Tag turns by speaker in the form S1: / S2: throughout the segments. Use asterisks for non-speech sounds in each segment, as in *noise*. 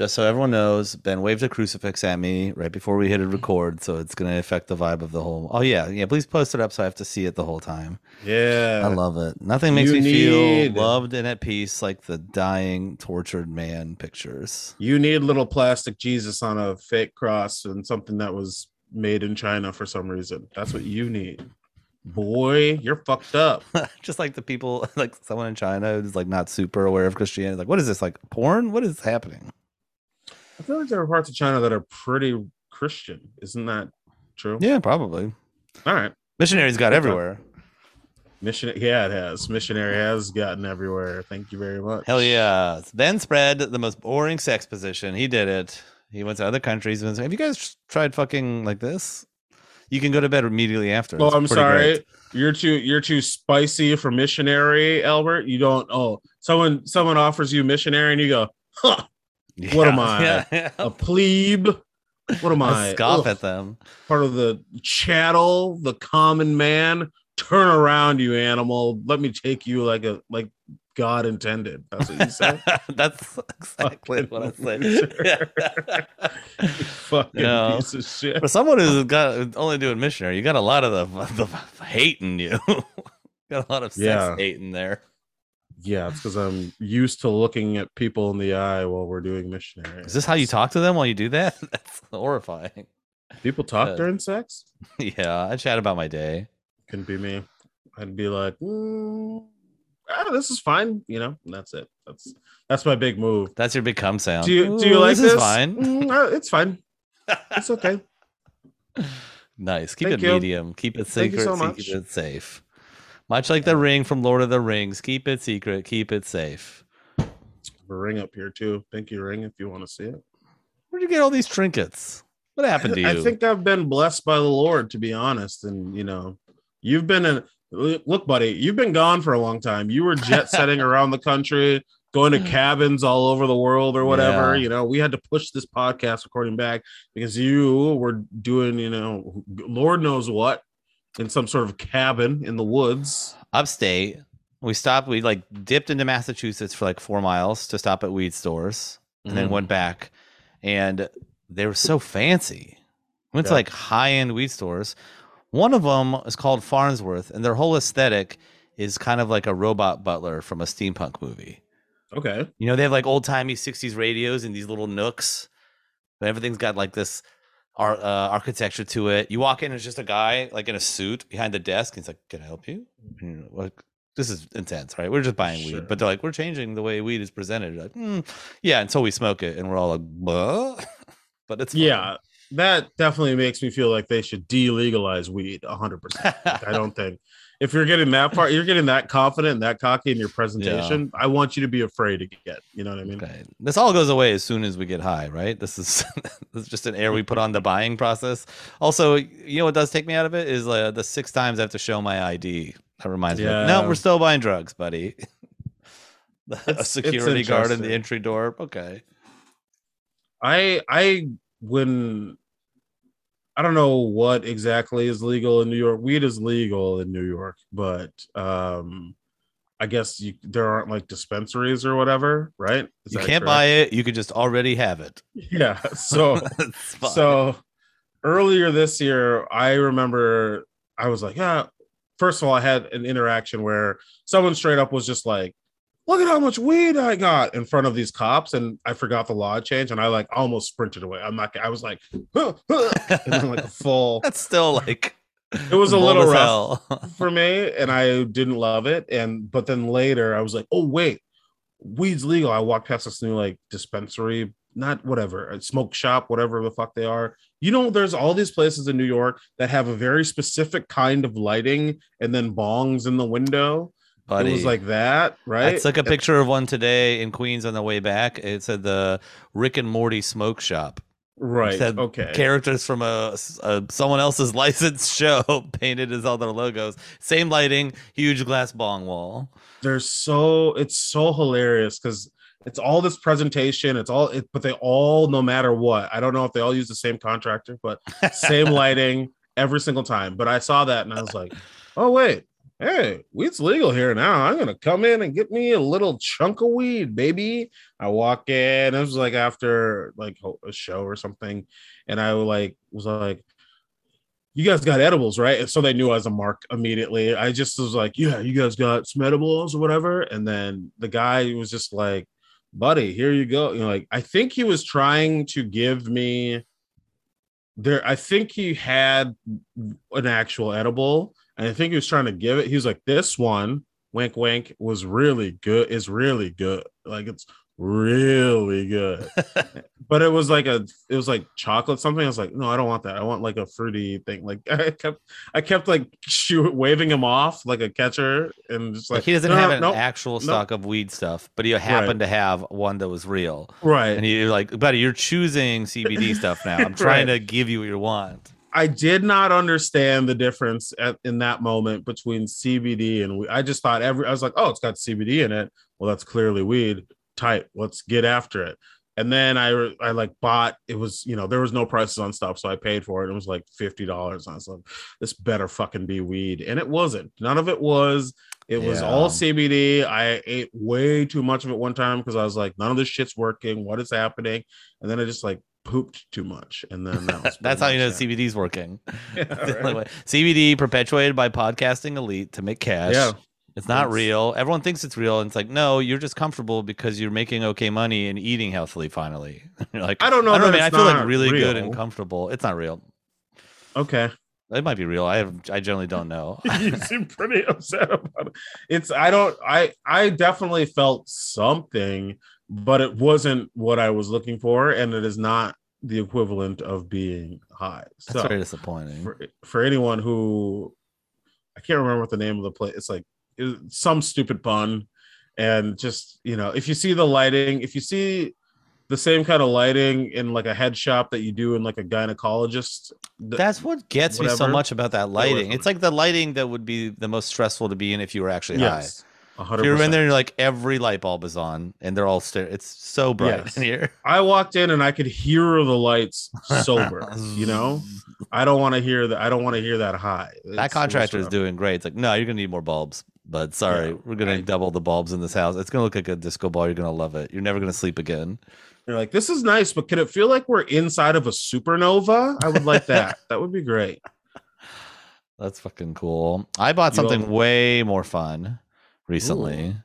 S1: just so everyone knows, Ben waved a crucifix at me right before we hit a mm-hmm. record, so it's gonna affect the vibe of the whole. Oh yeah, yeah. Please post it up so I have to see it the whole time.
S2: Yeah,
S1: I love it. Nothing makes
S2: You
S1: me
S2: need-
S1: feel loved and at peace like the dying, tortured man pictures.
S2: you need little plastic Jesus on a fake cross and something that was made in China for some reason. That's what you need. Boy, you're fucked up. *laughs*
S1: just like the people, *laughs* like someone in China who's like not super aware of Christianity. Like, what is this? Like porn? What is happening?
S2: I feel like there are parts of China that are pretty Christian. Isn't that true?
S1: Yeah, probably.
S2: All right.
S1: Missionaries got everywhere.
S2: Mission yeah, it has. Missionary has gotten everywhere. Thank you very much.
S1: Hell yeah. Then spread the most boring sex position. He did it. He went to other countries. Have you guys tried fucking like this? You can go to bed immediately after.
S2: Oh,
S1: It's
S2: I'm sorry.
S1: great.
S2: You're too you're too spicy for missionary, Albert. You don't oh someone someone offers you missionary and you go, huh, *laughs* What am
S1: Yeah,
S2: I?
S1: Yeah, yeah.
S2: a plebe. What am
S1: I
S2: I?
S1: scoff
S2: Ugh.
S1: at them.
S2: part of the chattel, the common man. Turn around, you animal. Let me take you like a like God intended. That's what you said. *laughs*
S1: That's exactly what I
S2: loser. you *laughs* fucking
S1: No.
S2: piece of shit.
S1: For someone who's got only doing missionary, you got a lot of the, the hate in you. got a lot of sex
S2: Yeah.
S1: hate in there.
S2: Yeah, it's because I'm used to looking at people in the eye while we're doing missionary.
S1: Is this how you talk to them while you do that? *laughs* That's horrifying.
S2: People talk
S1: Uh,
S2: during sex? *laughs*
S1: Yeah, I chat about my day.
S2: Can be me. I'd be like, mm, ah, this is fine, you know. And that's it. That's that's my big move.
S1: That's your big cum sound.
S2: Do you do you
S1: Ooh,
S2: like
S1: this?
S2: this?
S1: Is fine.
S2: Mm, uh, it's fine. It's okay. *laughs*
S1: nice. Keep
S2: Thank
S1: it
S2: you.
S1: medium. Keep it
S2: Thank
S1: secret.
S2: so
S1: Keep it safe. Much like the ring from Lord of the Rings. Keep it secret. Keep it safe.
S2: A ring up here too. Pinky ring if you want to see it.
S1: Where'd you get all these trinkets? What happened to you?
S2: I think I've been blessed by the Lord, to be honest. And you know, you've been in look, buddy, you've been gone for a long time. You were jet *laughs* setting around the country, going to cabins all over the world or whatever.
S1: Yeah.
S2: You know, we had to push this podcast recording back because you were doing, you know, Lord knows what in some sort of cabin in the woods.
S1: upstate we stopped we like dipped into massachusetts for like four miles to stop at weed stores and then
S2: Mhm.
S1: went back and they were so fancy went to like high-end weed stores one of them is called farnsworth and their whole aesthetic is kind of like a robot butler from a steampunk movie
S2: Okay.
S1: you know they have like old-timey 60s radios in these little nooks but everything's got like this ar- uh, architecture to it you walk in it's just a guy like in a suit behind the desk and he's like can i help you like this is intense right we're just buying
S2: Sure.
S1: weed but they're like we're changing the way weed is presented like "Hmm, yeah until we smoke it and we're all like "Buh?" *laughs* but it's fun.
S2: Yeah. That definitely makes me feel like they should delegalize weed 100%. Like, I don't think if you're getting that part, you're getting that confident and that cocky in your presentation. I want you to be afraid to get. You know what I mean?
S1: Okay. This all goes away as soon as we get high, right? This is *laughs* this is just an air we put on the buying process. Also, you know what does take me out of it is uh, the six times I have to show my ID. That reminds me. Of, no, we're still buying drugs, buddy. *laughs* a security guard in the entry door. Okay.
S2: I I when I don't know what exactly is legal in New York. Weed is legal in New York, but um I guess you there aren't like dispensaries or whatever, right? Is
S1: you can't
S2: correct?
S1: buy it. You could just already have it.
S2: Yeah. *laughs* So So earlier this year, I remember I was like, yeah. First of all, I had an interaction where someone straight up was just like, look at how much weed I got in front of these cops. And I forgot the law change and I like almost sprinted away. I'm not, I was like, huh, *laughs* huh, and then like a full, *laughs*
S1: that's still like
S2: it was a little rough *laughs* for me and I didn't love it. And, but then later I was like, oh, wait, weed's legal. I walked past this new like dispensary, not whatever, a smoke shop, whatever the fuck they are. You know, there's all these places in New York that have a very specific kind of lighting and then bongs in the window.
S1: Buddy.
S2: It was like that, right?
S1: I took a picture of one today in Queens on the way back. It said the Rick and Morty smoke shop.
S2: right.
S1: said
S2: Okay.
S1: characters from a, a someone else's *laughs* licensed show *laughs* painted as all their logos. Same lighting, huge glass bong wall.
S2: They're so it's so hilarious because it's all this presentation. It's all it, but they all, no matter what, I don't know if they all use the same contractor, but *laughs* same lighting every single time. But I saw that and I was like, oh wait, hey, weed's legal here now. I'm gonna come in and get me a little chunk of weed, baby. I walk in. It was like after like a show or something, and I like was like, "You guys got edibles, right?" And so they knew I was a mark immediately. I just was like, "Yeah, you guys got some edibles or whatever." And then the guy was just like, "Buddy, here you go." You know, like I think he was trying to give me there. I think he had an actual edible and I think he was trying to give it. He was like, "This one, wink, wink, was really good. Is really good. Like it's really good." *laughs* but it was like a, it was like chocolate something. I was like, "No, I don't want that. I want like a fruity thing." Like *laughs* I kept, I kept like shoot, *laughs* waving him off like a catcher, and just like,
S1: Like he doesn't
S2: "No,
S1: have
S2: no,
S1: an
S2: no."
S1: actual stock of weed stuff, but he happened to have one that was real.
S2: right.
S1: And you're like, buddy, you're choosing CBD stuff now. I'm trying to give you what you want.
S2: I did not understand the difference at, in that moment between CBD and we- I just thought every I was like, oh, it's got CBD in it. Well, that's clearly weed. Tight. Let's get after it. And then I I like bought it was you know there was no prices on stuff, so I paid for it. It was like fifty dollars. I was like, this better fucking be weed, and it wasn't. None of it was. It was
S1: Yeah.
S2: all CBD. I ate way too much of it one time because I was like, none of this shit's working. What is happening? And then I just like pooped too much, and then that was *laughs*
S1: That's how you know. CBD's working. *laughs*
S2: Yeah, right.
S1: CBD perpetuated by podcasting elite to make cash.
S2: Yeah.
S1: It's not
S2: It's-
S1: real. Everyone thinks it's real. And it's like, no, you're just comfortable because you're making okay money and eating healthily finally. *laughs* you're like,
S2: I don't know
S1: I don't know, man. I feel like really good and comfortable. It's not real.
S2: Okay.
S1: It might be real. I have, I generally don't know.
S2: you seem pretty upset about it. It's I don't I I definitely felt something, but it wasn't what I was looking for, and it is not the equivalent of being high.
S1: That's
S2: So
S1: very disappointing.
S2: for, for anyone who I can't remember what the name of the place. It's like it's some stupid pun, and just you know, if you see the lighting, if you see the same kind of lighting in like a head shop that you do in like a gynecologist, th-
S1: That's what gets me so much about that lighting. It's like the lighting that would be the most stressful to be in if you were actually
S2: yes,
S1: high.
S2: Hundred
S1: If you're in there, you're like every light bulb is on, and they're all stare. It's so bright
S2: Yes.
S1: in here.
S2: I walked in and I could hear the lights sober. you know, *laughs* I don't want to hear that. I don't want to hear that high.
S1: that contractor is doing great. It's like, no, you're gonna need more bulbs. But sorry,
S2: Yeah,
S1: we're gonna double the bulbs in this house. It's gonna look like a disco ball. You're gonna love it. You're never gonna sleep again.
S2: You're like, this is nice, but could it feel like we're inside of a supernova? I would like *laughs* that. that would be great.
S1: That's fucking cool. I bought something way more fun recently.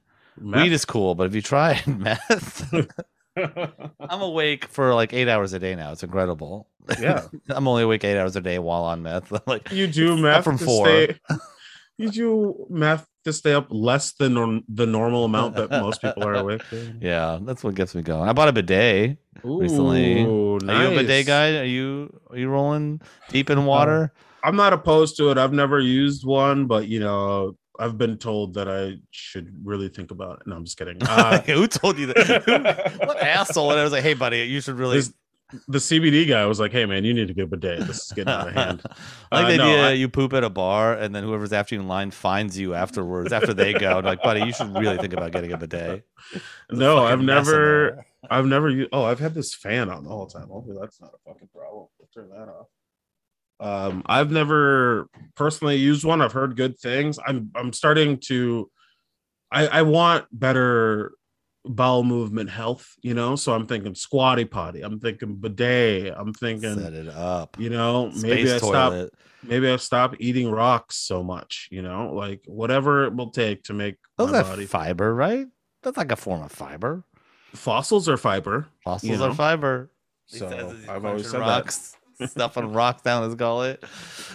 S1: Weed is cool, but if you try *laughs* meth, *laughs* I'm awake for like eight hours a day now. It's incredible.
S2: yeah, *laughs*
S1: I'm only awake eight hours a day while on meth. Like,
S2: you do meth
S1: from
S2: to
S1: four.
S2: stay- you do meth to stay up less than norm- the normal amount that most people are awake. to?
S1: yeah, that's what gets me going. I bought a bidet. Recently.
S2: Ooh,
S1: Are you a bidet guy? Are you are you rolling deep in water?
S2: I'm not opposed to it. I've never used one, but you know, I've been told that I should really think about it. No, I'm just kidding. *laughs* Uh,
S1: Who told you that? *laughs* What asshole? And I was like, hey, buddy, you should really.
S2: this- the CBD guy was like, "Hey, man, you need to get a bidet. This is getting out of hand."
S1: I *laughs* like
S2: Uh,
S1: the
S2: no,
S1: idea
S2: I-
S1: you poop at a bar and then whoever's after you in line finds you afterwards after they go. Like, buddy, you should really think about getting a bidet. There's
S2: no,
S1: fucking
S2: I've never. I've never. Oh, I've had this fan on the whole time. Hopefully, that's not a fucking problem. I'll turn that off. Um, I've never personally used one. I've heard good things. I'm, I'm starting to. I, I want better bowel movement health. You know, so I'm thinking squatty potty. I'm thinking bidet. I'm thinking.
S1: Set it up.
S2: You know, maybe
S1: Space
S2: I stop. maybe I stop eating rocks so much, you know, like whatever it will take to make
S1: Those
S2: my
S1: have
S2: body.
S1: fiber, right? That's like a form of fiber.
S2: Fossils are fiber.
S1: Fossils
S2: know?
S1: are fiber.
S2: So
S1: says as he's
S2: I've always
S1: crunching
S2: said that.
S1: Stuffing rocks down his gullet.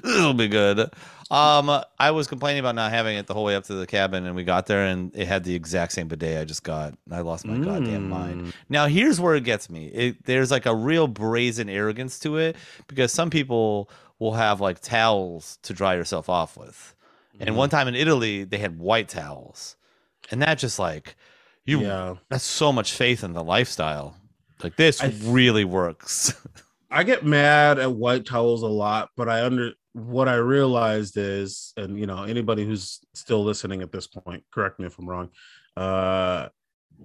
S1: It'll be good. Um, I was complaining about not having it the whole way up to the cabin, and we got there, and it had the exact same bidet I just got. I lost my goddamn mind.
S2: Mm.
S1: Now, here's where it gets me. It, there's like a real brazen arrogance to it because some people will have like towels to dry yourself off with. And
S2: Mhm.
S1: one time in Italy, they had white towels. And that just like, you,
S2: yeah,
S1: that's so much faith in the lifestyle. Like, this
S2: I
S1: really works. *laughs*
S2: I get mad at white towels a lot, but I under what I realized is, and you know, anybody who's still listening at this point, correct me if I'm wrong. Uh,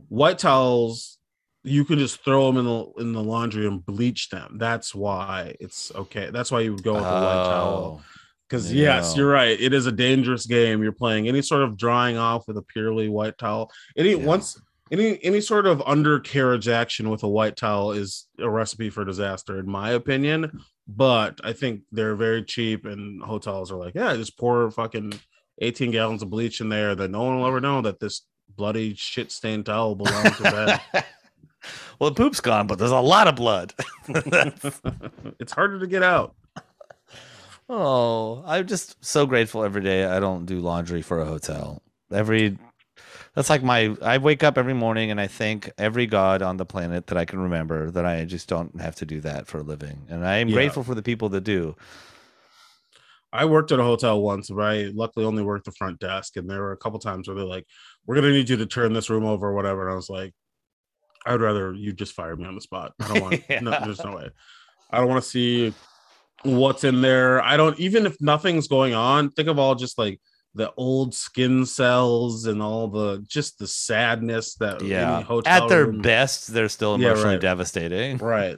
S2: white towels, you can just throw them in the in the laundry and bleach them. That's why it's okay. That's why you would go with a white towel
S1: Oh,
S2: Because yes, you're right. It is a dangerous game. You're playing any sort of drying off with a purely white towel. Any
S1: Yeah.
S2: once any any sort of undercarriage action with a white towel is a recipe for disaster, in my opinion. But I think they're very cheap, and hotels are like, yeah, just pour fucking 18 gallons of bleach in there. That no one will ever know that this bloody shit stained towel belongs to bed. *laughs*
S1: well, the poop's gone, but there's a lot of blood. *laughs*
S2: It's harder to get out.
S1: oh, I'm just so grateful every day I don't do laundry for a hotel. Every that's like my I wake up every morning and I thank every god on the planet that I can remember that I just don't have to do that for a living. And I am
S2: Yeah.
S1: grateful for the people that do.
S2: I worked at a hotel once, but I luckily only worked the front desk. And there were a couple times where they're like, "We're gonna need you to turn this room over or whatever." And I was like, "I'd rather you just fire me on the spot. I don't want. *laughs* no, there's no way. I don't want to see what's in there. I don't even if nothing's going on. Think of all just like the old skin cells and all the just the sadness that
S1: Yeah. At their
S2: room-
S1: best, they're still
S2: Yeah,
S1: emotionally
S2: right.
S1: devastating.
S2: right.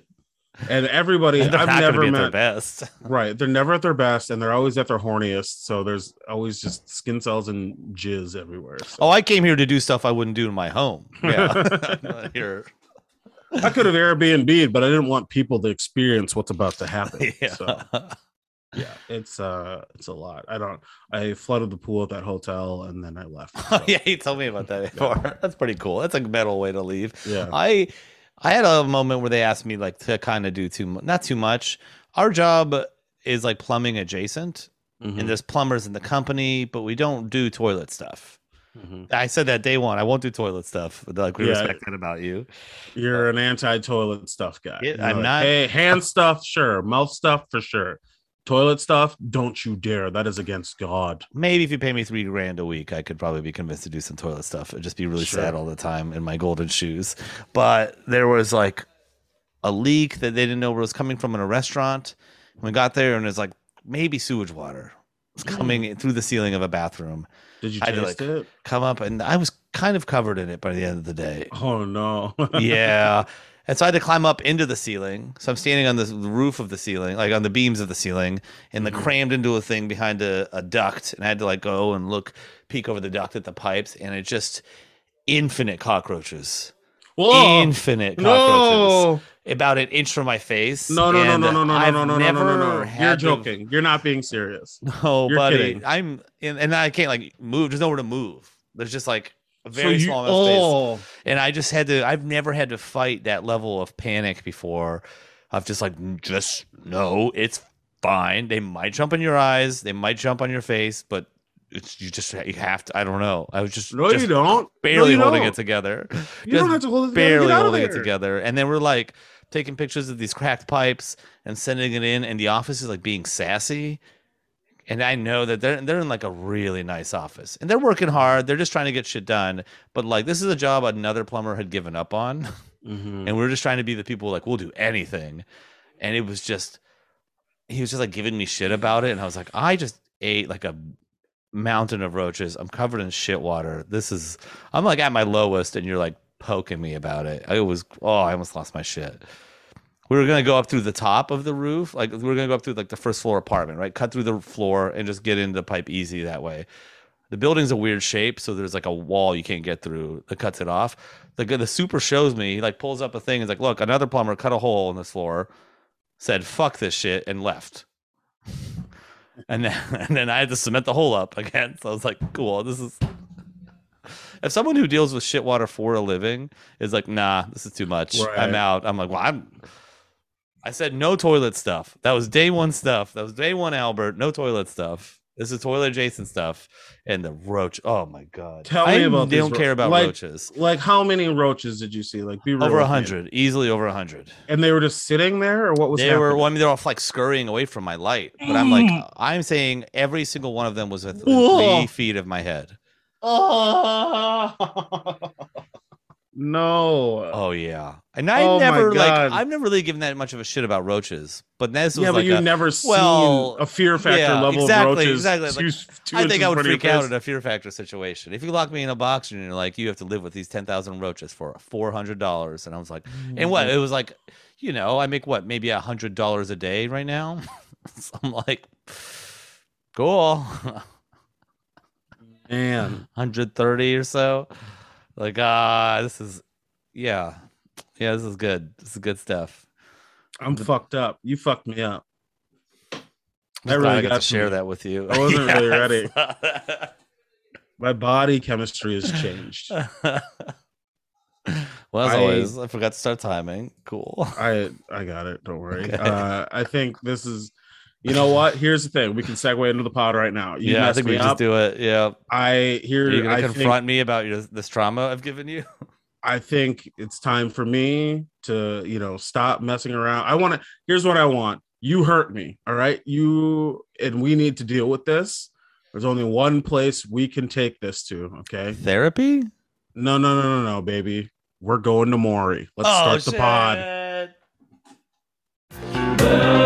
S2: And everybody, *laughs*
S1: And
S2: I've never
S1: gonna be at
S2: met
S1: their best. *laughs*
S2: Right. They're never at their best and they're always at their horniest. So there's always just skin cells and jizz everywhere. So.
S1: Oh, I came here to do stuff I wouldn't do in my home. *laughs* Yeah. here.
S2: I could have Airbnb'd, but I didn't want people to experience what's about to happen.
S1: Yeah.
S2: So yeah, it's uh it's a lot. I don't I flooded the pool at that hotel and then I left. *laughs*
S1: Oh,
S2: So,
S1: yeah, you told me about that *laughs* before. That's pretty cool. That's a metal way to leave.
S2: yeah.
S1: I I had a moment where they asked me like to kind of do too not too much. Our job is like plumbing adjacent,
S2: Mhm,
S1: and there's plumbers in the company, but we don't do toilet stuff.
S2: mhm.
S1: I said that day one. I won't do toilet stuff. Like we
S2: Yeah.
S1: respect that about you.
S2: You're an anti-toilet stuff guy.
S1: Yeah, I'm
S2: like,
S1: not-
S2: Hey, hand stuff, sure. Mouth stuff for sure. Toilet stuff, don't you dare. That is against God.
S1: Maybe if you pay me three grand a week, I could probably be convinced to do some toilet stuff and just be really sad all the time in my golden shoes. But there was like a leak that they didn't know where it was coming from in a restaurant. We got there and it's like maybe sewage water was mm. coming in through the ceiling of a bathroom,
S2: Did you
S1: I
S2: taste
S1: like-
S2: it?
S1: come up, and I was kind of covered in it by the end of the day.
S2: Oh no. *laughs*
S1: yeah. And so I had to climb up into the ceiling. So I'm standing on the roof of the ceiling, like on the beams of the ceiling, and the
S2: Mhm.
S1: crammed into a thing behind a, a duct. And I had to like go and look, peek over the duct at the pipes, and it just infinite cockroaches.
S2: Whoa.
S1: Infinite cockroaches.
S2: No.
S1: About an inch from my face.
S2: No, no, no, no, no, no,
S1: I've
S2: no, no, no, no, no, no. You're joking. You're not being serious.
S1: No,
S2: You're
S1: buddy.
S2: kidding.
S1: I'm and, and I can't like move. There's nowhere to move. There's just like a very
S2: so
S1: small amount of space.
S2: oh,
S1: and I just had to. I've never had to fight that level of panic before. I've just like, "Mm, just no, it's fine. They might jump in your eyes, they might jump on your face, but it's you just you have to. I don't know. I was just
S2: no,
S1: just
S2: you don't. No,
S1: barely
S2: you
S1: holding
S2: don't.
S1: it together,
S2: You don't have to hold it together.
S1: barely
S2: Get out of
S1: holding it together. And then we're like taking pictures of these cracked pipes and sending it in, and the office is like being sassy. And I know that they're they're in like a really nice office, and they're working hard. They're just trying to get shit done. But like this is a job another plumber had given up on,
S2: Mhm.
S1: and we are just trying to be the people like we'll do anything. And it was just he was just like giving me shit about it, and I was like, I just ate like a mountain of roaches. I'm covered in shit water. This is I'm like at my lowest, and you're like poking me about it. I was oh, I almost lost my shit. We were gonna go up through the top of the roof, like we were gonna go up through like the first floor apartment, right? Cut through the floor and just get into the pipe easy that way. The building's a weird shape, so there's like a wall you can't get through that cuts it off. The the super shows me, he like pulls up a thing, and is like, look, another plumber cut a hole in this floor, said fuck this shit, and left. *laughs* and then and then I had to cement the hole up again. So I was like, cool, this is if someone who deals with shit water for a living is like, nah, this is too much. I'm out. I'm like, well, I'm I said no toilet stuff. That was day one stuff. That was day one, Albert. No toilet stuff. This is toilet adjacent stuff. And the roach. Oh my god.
S2: Tell me
S1: I
S2: about these
S1: don't
S2: ro-
S1: care about
S2: like,
S1: roaches.
S2: Like how many roaches did you see? Like be real
S1: Over a hundred, easily over a hundred.
S2: and they were just sitting there, or what was
S1: They were. Well, I mean, they're all like scurrying away from my light. But I'm like, mm. I'm saying every single one of them was within
S2: Whoa.
S1: three feet of my head. *laughs* Oh.
S2: No.
S1: Oh yeah, and I
S2: Oh,
S1: never like I've never really given that much of a shit about roaches. But this was
S2: yeah, but
S1: like
S2: you've
S1: a,
S2: never seen a fear factor
S1: yeah,
S2: level
S1: exactly,
S2: of roaches.
S1: exactly.
S2: two-
S1: Like,
S2: two
S1: I think I would
S2: front of your
S1: freak out in a fear factor situation. If you lock me in a box and you're like, you have to live with these ten thousand roaches for four hundred dollars, and I was like, and
S2: Mm-hmm.
S1: what? It was like, you know, I make what maybe a hundred dollars a day right now. *laughs* so I'm like, Cool. *laughs*
S2: Man,
S1: 130 or so. Like, ah, this is, yeah, yeah, this is good. This is good stuff.
S2: I'm fucked up. You fucked me up.
S1: Glad
S2: really
S1: I got
S2: got
S1: to share
S2: me.
S1: that with you.
S2: I wasn't really *laughs* ready.
S1: ready. *laughs*
S2: My body chemistry has changed. *laughs*
S1: well, as
S2: I-
S1: always, I forgot to start timing. Cool.
S2: I I got it. Don't worry.
S1: Okay.
S2: Uh, I think this is. You know what? Here's the thing. We can segue into the pod right now. You
S1: yeah, I think we
S2: up.
S1: just do it. Yeah.
S2: I here.
S1: Are you gonna
S2: I
S1: confront
S2: think,
S1: me about your this trauma I've given you?
S2: I think it's time for me to you know stop messing around. I want to. Here's what I want. You hurt me. All right. You and we need to deal with this. There's only one place we can take this to. Okay.
S1: Therapy?
S2: No, no, no, no, no, baby. We're going to Maury. Let's
S1: Oh,
S2: start the pod.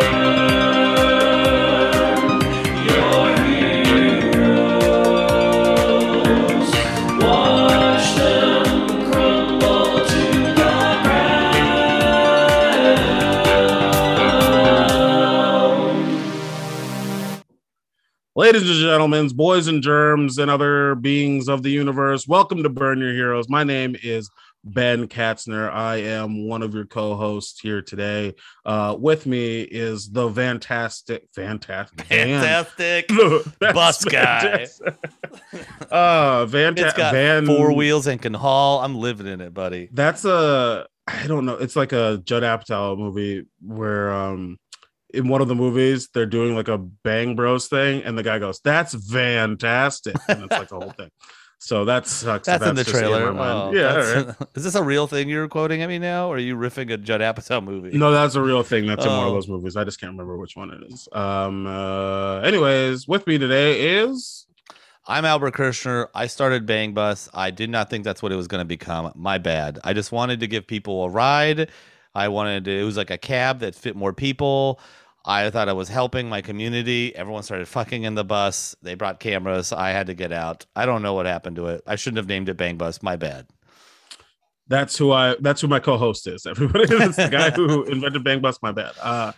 S2: Ladies and gentlemen, boys and germs, and other beings of the universe, welcome to Burn Your Heroes. My name is Ben Katzner. I am one of your co-hosts here today. Uh, with me is the fantastic, fantastic, *laughs*
S1: Fantastic. *laughs*
S2: That's
S1: Bus guy.
S2: uh,
S1: It's
S2: fantastic.
S1: got
S2: Van
S1: four wheels and can haul. I'm living in it, buddy.
S2: That's a I don't know. It's like a Judd Apatow movie where um in one of the movies they're doing like a Bang Bros thing, and the guy goes, "That's fantastic," and it's like the whole thing. So that sucks.
S1: That's, in the trailer.
S2: mind.
S1: Oh,
S2: yeah.
S1: that's-
S2: right. *laughs*
S1: Is this a real thing you're quoting at me now, or are you riffing a Judd Apatow movie?
S2: No, that's a real thing. That's in one of
S1: Oh.
S2: those movies. I just can't remember which one it is. Um. Uh. Anyways, with me today is
S1: I'm Albert Kirshner. I started Bang Bus. I did not think that's what it was going to become. My bad. I just wanted to give people a ride. I wanted to, it was like a cab that fit more people. I thought I was helping my community. Everyone started fucking in the bus. They brought cameras. I had to get out. I don't know what happened to it. I shouldn't have named it Bang Bus. My bad.
S2: that's who I that's who my co-host is. Everybody, *laughs* it's the guy who invented Bang Bus. My bad. Uh,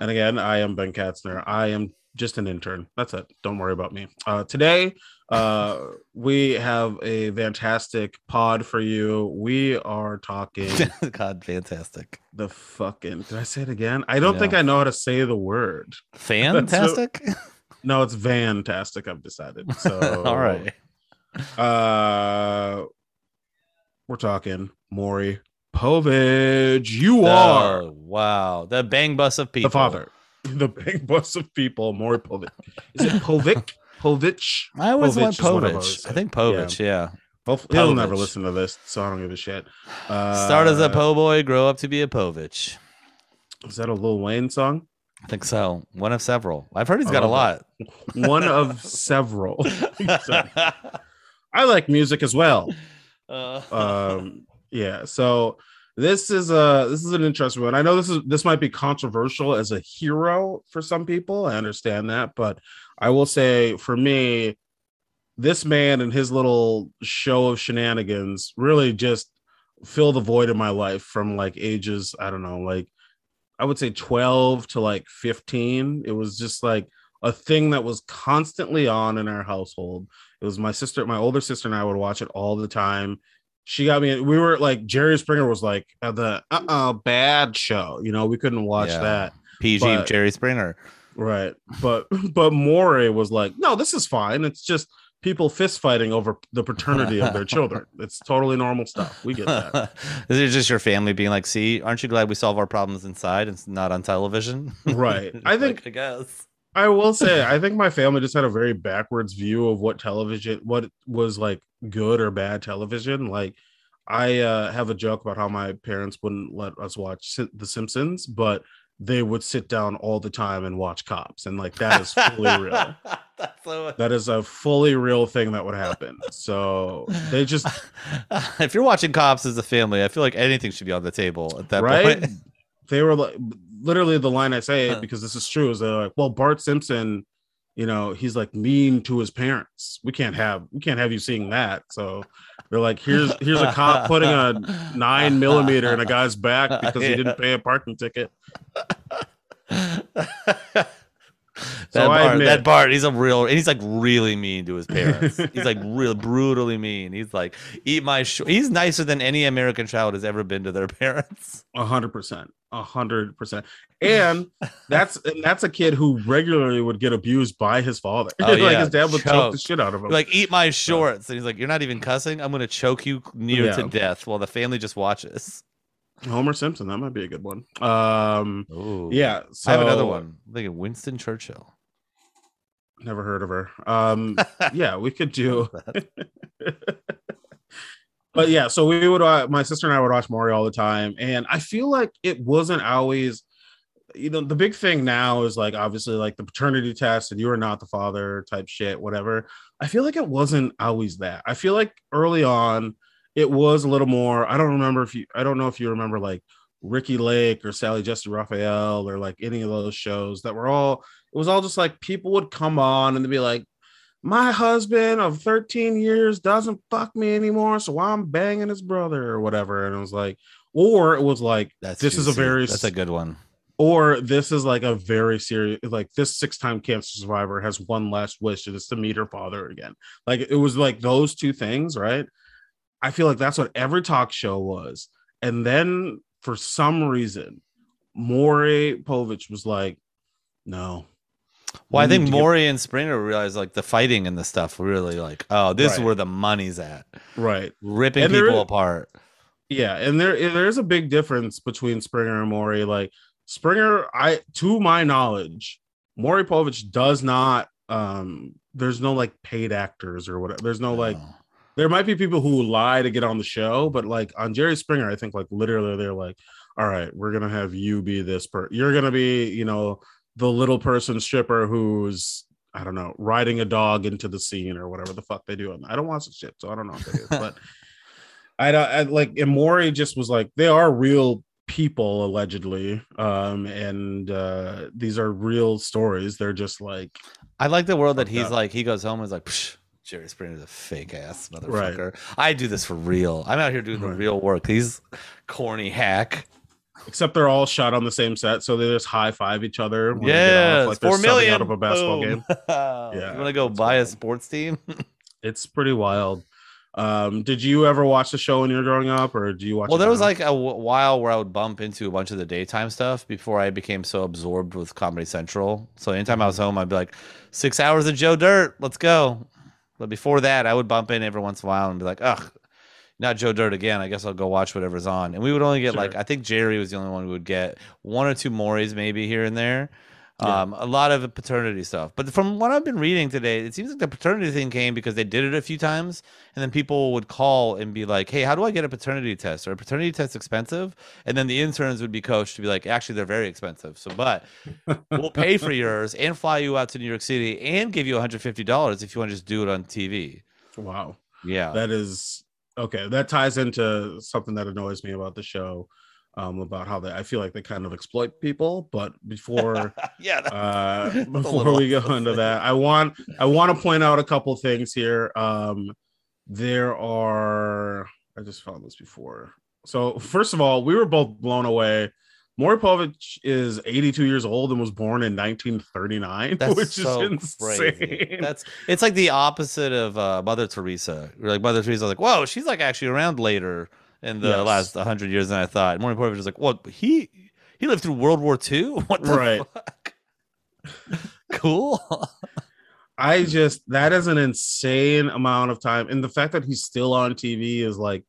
S2: and again, I am Ben Katzner. I am just an intern. That's it. Don't worry about me. Uh, today, uh, we have a fantastic pod for you. We are talking *laughs*
S1: God, fantastic.
S2: the fucking. Did I say it again? I don't think I know how to say the word. *laughs*
S1: Fantastic.
S2: No, it's fantastic. I've decided. *laughs* So
S1: All right.
S2: Uh, we're talking Maury Povich. You are
S1: wow. The Bang Bus of people.
S2: the father, the big bus of people. Maury Povich. Is it Povich? Povich.
S1: I always
S2: Povich
S1: want
S2: is what I've always
S1: Povich. I think Povich, yeah.
S2: Hopefully, he'll never listen to this, so I don't give a shit. Uh,
S1: Start as a po boy, grow up to be a Povich.
S2: Is that a Lil Wayne song?
S1: I think so. One of several. I've heard he's got a lot.
S2: One of *laughs* several. *laughs* I like music as well.
S1: Uh,
S2: um yeah so this is a this is an interesting one i know this is this might be controversial as a hero for some people i understand that but i will say for me this man and his little show of shenanigans really just fill the void in my life from like ages i don't know like i would say 12 to like 15 it was just like a thing that was constantly on in our household it was my sister, my older sister, and I would watch it all the time. She got me. We were like Jerry Springer was like the uh uh bad show. You know, we couldn't watch
S1: Yeah.
S2: that.
S1: PG
S2: but-
S1: Jerry Springer.
S2: Right. But but Maury was like, no, this is fine. It's just people fist fighting over the paternity of their children. *laughs* It's totally normal stuff. We get that. *laughs*
S1: Is it just your family being like, see, aren't you glad we solve our problems inside and not on television?
S2: Right. *laughs* I
S1: Like,
S2: think
S1: I guess.
S2: I will say, I think my family just had a very backwards view of what television, what was like good or bad television. Like, I uh, have a joke about how my parents wouldn't let us watch The Simpsons, but they would sit down all the time and watch Cops, and like that is fully real. *laughs*
S1: That's so
S2: That is a fully real thing that would happen. So they just *laughs*
S1: if you're watching cops as a family, I feel like anything should be on the table at that
S2: right.
S1: point. *laughs*
S2: They were like literally the line I say
S1: Huh.
S2: because this is true is they're like, well, Bart Simpson, you know, he's like mean to his parents. We can't have we can't have you seeing that. So they're like, here's here's a cop putting a nine millimeter in a guy's back because he didn't *laughs* pay a parking ticket. *laughs*
S1: That
S2: So I
S1: Bart,
S2: admit-
S1: that Bart, he's a real, and he's like really mean to his parents. *laughs* he's like real brutally mean. He's like, eat my. Sh-. He's nicer than any American child has ever been to their parents.
S2: A hundred percent, a hundred percent, *laughs* and that's and that's a kid who regularly would get abused by his father.
S1: Oh, *laughs*
S2: like
S1: yeah,
S2: his dad would choke
S1: choke.
S2: the shit out of him.
S1: Like, eat my shorts, and he's like, "You're not even cussing. I'm gonna choke you near
S2: Yeah.
S1: to death while the family just watches."
S2: Homer Simpson, that might be a good one. Um,
S1: Ooh.
S2: yeah, so
S1: I have another one. I'm thinking Winston Churchill.
S2: Never heard of her. Um, *laughs* yeah, we could do. But yeah, so we would. Uh, my sister and I would watch Maury all the time, and I feel like it wasn't always. You know, the big thing now is like obviously like the paternity test and you are not the father type shit, whatever. I feel like it wasn't always that. I feel like early on it was a little more. I don't remember if you. I don't know if you remember like Ricki Lake or Sally Jessy Raphael or like any of those shows that were all. It was all just like people would come on and they'd be like, my husband of 13 years doesn't fuck me anymore, so I'm banging his brother or whatever. And it was like, or it was like,
S1: That's
S2: this is a very,
S1: That's a good one.
S2: or this is like a very serious, like this six time cancer survivor has one last wish, and it's to meet her father again. Like it was like those two things, right? I feel like that's what every talk show was. And then for some reason, Maury Povich was like, no.
S1: Well, I
S2: we
S1: think
S2: to get-
S1: Maury and Springer realized like the fighting and the stuff really like, oh, this is where the money's at.
S2: right.
S1: Ripping
S2: And
S1: people
S2: is-
S1: apart.
S2: Yeah, and there there's a big difference between Springer and Maury. Like Springer, I to my knowledge, Maury Povich does not. Um, there's no like paid actors or whatever. There's no like. There might be people who lie to get on the show, but like on Jerry Springer, I think like literally they're like, "All right, we're gonna have you be this person. You're gonna be, you know, the little person stripper who's." I don't know, riding a dog into the scene or whatever the fuck they do. I don't watch the shit, so I don't know what is. But *laughs* I don't I, like and Maury just was like they are real people allegedly um and uh these are real stories they're just like
S1: I like the world that he's
S2: up.
S1: like, he goes home and is like, Psh, Jerry Springer's a fake ass motherfucker. I do this for real. I'm out here doing the real work. He's corny hack.
S2: Except they're all shot on the same set so they just high five each other when they get
S1: Yeah,
S2: off, like
S1: four million
S2: out of a basketball
S1: Boom.
S2: game *laughs*
S1: yeah, you want to go buy a sports team? *laughs*
S2: it's pretty wild um did you ever watch the show when you were growing up or do you watch
S1: well, there was like a w- while where I would bump into a bunch of the daytime stuff before I became so absorbed with Comedy Central. So anytime I was home, I'd be like, six hours of Joe Dirt, let's go. But before that, I would bump in every once in a while and be like, ugh, not Joe Dirt again. I guess I'll go watch whatever's on. And we would only get like, I think Jerry was the only one who would get one or two Maury's maybe here and there.
S2: Yeah.
S1: Um, a lot of paternity stuff. But from what I've been reading today, it seems like the paternity thing came because they did it a few times, and then people would call and be like, "Hey, how do I get a paternity test? Are a paternity test expensive?" And then the interns would be coached to be like, "Actually, they're very expensive. So, but we'll pay for *laughs* yours and fly you out to New York City and give you $150 if you want to just do it on TV."
S2: wow
S1: Yeah.
S2: that is okay that ties into something that annoys me about the show um about how they i feel like they kind of exploit people but before *laughs*
S1: yeah.
S2: uh *laughs*
S1: That's
S2: before we go into
S1: thing.
S2: that i want i want to point out a couple things here um there are i just found this before so first of all we were both blown away Maury Povich is 82 years old and was born in 1939, *laughs*
S1: That's
S2: which
S1: so
S2: is insane.
S1: crazy. That's it's like the opposite of uh, Mother Teresa. Like Mother Teresa, like, whoa, she's like actually around later in the
S2: Yes.
S1: last hundred years than I thought. Maury Povich is like, what? He he lived through World War II. *laughs* What the
S2: Right.
S1: fuck? *laughs* cool.
S2: I just that is an insane amount of time, and the fact that he's still on TV is like